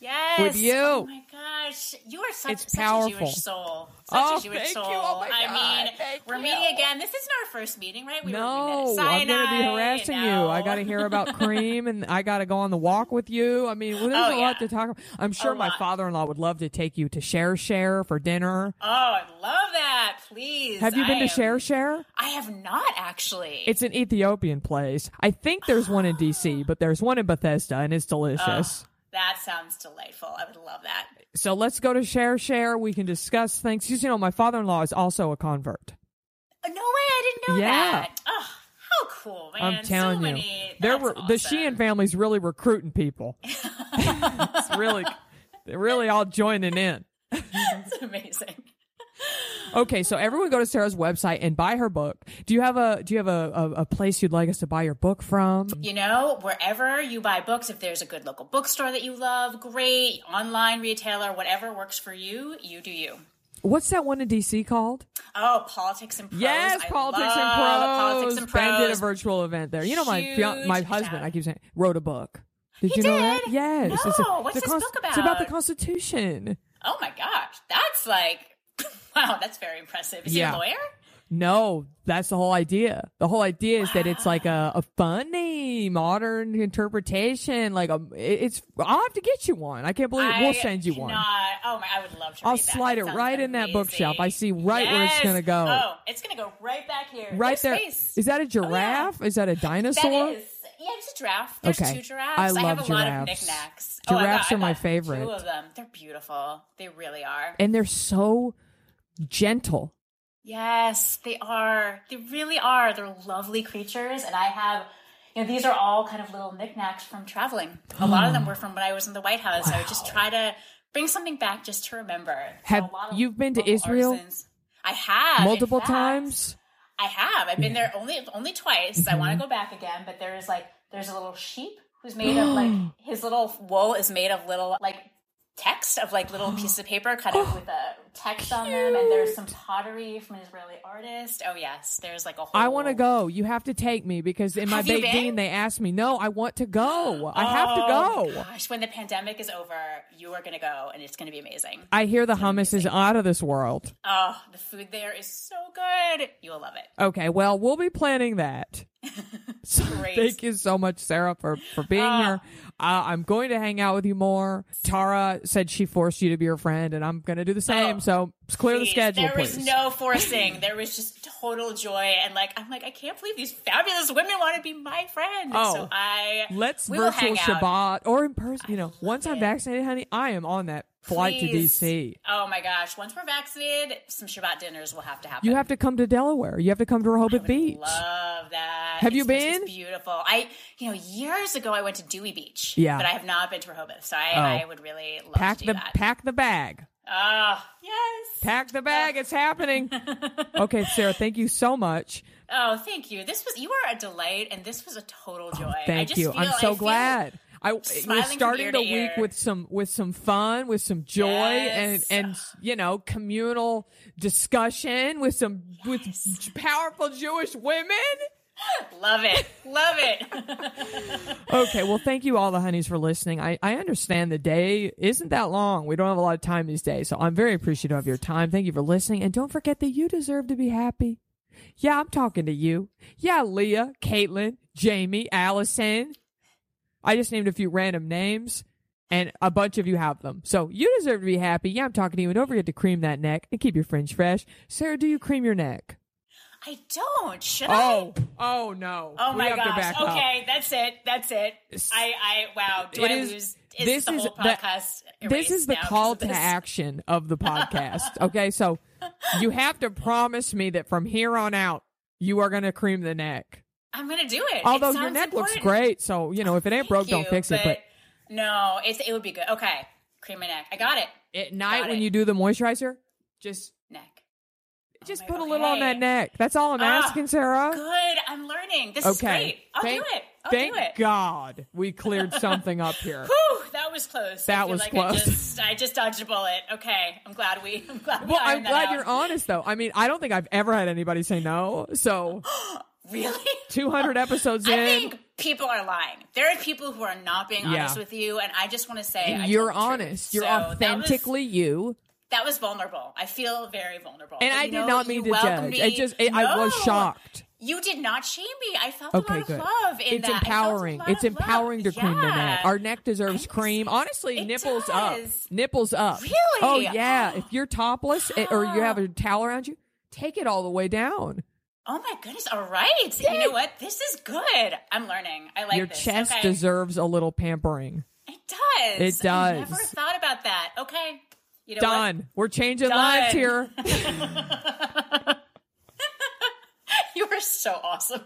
Yes. with you. Oh my gosh. You are such, It's such powerful. a Jewish soul. Such Oh, a Jewish thank you. soul. Oh my I mean, Thank we're you. meeting again. This isn't our first meeting, right? We No, were I'm going to be harassing you. I got to hear about cream, and I got to go on the walk with you. I mean, well, there's Oh, a yeah. lot to talk about. I'm sure A my father-in-law would love to take you to Chercher for dinner. Oh, I love that. Please. Have you been I to am- Chercher? I have not actually. It's an Ethiopian place. I think there's one in DC, but there's one in Bethesda, and it's delicious. That sounds delightful. I would love that. So let's go to Chercher. We can discuss things. You know, my father-in-law is also a convert. Uh, No way, I didn't know Yeah. that. Oh, how cool, man. I'm telling so you, many, they're that's re- the. Sheehan family's really recruiting people. (laughs) (laughs) it's really, they're really all joining in. That's amazing. Okay, so everyone go to Sarah's website and buy her book. Do you have a Do you have a, a, a place you'd like us to buy your book from? You know, wherever you buy books, if there's a good local bookstore that you love, great. Online retailer, whatever works for you, you do you. What's that one in DC called? Oh, politics and prose. Yes, I politics and love prose. Politics and Ben did a virtual event there. You know, my fian- my husband, fan. I keep saying, wrote a book. Did He you know that? did? Yes. it's a- No, what's this book about? It's about the? Constitution. Oh my gosh, that's like, (laughs) wow, that's very impressive. Is Yeah. he a lawyer? No, that's the whole idea. The whole idea is that it's like a, a funny modern interpretation. Like a, it's. I'll have to get you one. I can't believe I we'll send you one. Oh my, I would love to. I'll slide it right in that bookshelf. I see right where it's gonna go. Oh, it's gonna go right back here. right There's there. Space. Is that a Oh, yeah. giraffe? Is that a dinosaur? That is. Yeah, it's a giraffe. There's Okay. two giraffes. I have love a lot of giraffes. Oh, got- Giraffes are my favorite. Two of them. They're beautiful. They really are. And they're so gentle. Yes, they are. They really are. They're lovely creatures, and I have. You know, these are all kind of little knickknacks from traveling. A lot of them (gasps) were from when I was in the White House. I would just try to bring something back just to remember. So Have a lot of you been to Israel? artisans- I have Multiple times. I have. I've been there only only twice. I Mm-hmm. want to go back again, but there's like there's a little sheep who's made of like (gasps) his little wool is made of little like text of like little pieces of paper kind of (gasps) with a text on them and there's some pottery from an Israeli artist. Oh yes, there's like a whole I want to go. You have to take me because in my you been? They asked me. No, I want to go. I have to Oh, go. Gosh, when the pandemic is over, you are going to go and it's going to be amazing. I hear the hummus is out of this world. Oh, the food there is so good. You will love it. Okay, well, we'll be planning that. (laughs) So thank you so much, Sarah, for for being Ah. here. Uh, I'm going to hang out with you more. Tara said she forced you to be her friend, and I'm going to do the same. Oh, so clear the schedule, There please. was no forcing. There was just total joy, and like I'm like I can't believe these fabulous women want to be my friend. Oh. so I Let's virtual hang out. Shabbat or in person. You know, once I'm vaccinated, honey, I am on that flight Please. to DC. Oh my gosh! Once we're vaccinated, some Shabbat dinners will have to happen. You have to come to Delaware. You have to come to Rehoboth Beach. Love that. Have you been? It's beautiful. I, you know, years ago I went to Dewey Beach. Yeah. but I have not been to Rehoboth, so I, Oh. I would really love Pack to do the that. pack the bag. Oh yes. Pack the bag. It's happening. (laughs) okay, Sarah. Thank you so much. Oh, thank you. This was you are a delight, and this was a total oh, joy. I Thank just you. Feel, I'm so feel- glad. I we're starting the week with some with some fun, with some joy, and Yes. and you know communal discussion with some with powerful Jewish women. (laughs) Love it. Love it. (laughs) Okay, well, thank you all the honeys for listening. I, I understand the day isn't that long. We don't have a lot of time these days, so I'm very appreciative of your time. Thank you for listening, and don't forget that you deserve to be happy. Yeah, I'm talking to you. Yeah, Leah, Caitlin, Jamie, Allison. I just named a few random names, and a bunch of you have them. So you deserve to be happy. Yeah, I'm talking to you, and don't forget to cream that neck and keep your fringe fresh. Sarah, do you cream your neck? I don't. Should Oh, I? oh Oh no. Oh we my have to gosh. back up. Okay, that's it. That's it. I, I, wow. Do It I is- lose? Is this the is whole the- podcast? this is the call to action of the podcast. (laughs) okay, so you have to promise me that from here on out you are going to cream the neck. I'm gonna do it. It Although your sounds neck looks great, so you know if it ain't broke, don't fix it. But no, it's it would be good. Okay, cream my neck. I got it. at night Got when it. you do the moisturizer, just. Just my- put a little on that neck. That's all I'm Ah, asking, Sarah. Good. I'm learning. This is Okay, great. I'll thank, do it. I'll thank do it. God we cleared (laughs) something up here. Whew, that was close. That was like close. I just, I just dodged a bullet. Okay, I'm glad we. I'm glad we Well, I'm glad you're honest, though. I mean, I don't think I've ever had anybody say no. So, (gasps) Really? 200 (laughs) episodes I in, think people are lying. There are people who are not being Yeah. honest with you, and I just want to say you're honest. You're So that was- authentically you. That was, vulnerable. I feel very vulnerable. And I did know, not mean to judge. Me. It just, it, I was shocked. You did not shame me. I felt Okay, a lot good. of love in It's that. I empowering. It's of love. empowering to cream the neck. Our neck deserves cream. Honestly, nipples up. Nipples up. Really? Oh yeah. if you're topless eh, or you have a towel around you, take it all the way down. Oh my goodness! All right, you know what? This is good. I'm learning. I like Your this. chest okay. deserves a little pampering. It does. It does. I does. never thought about that. Okay. You know Done. We're changing Done. lives here. (laughs) You are so awesome.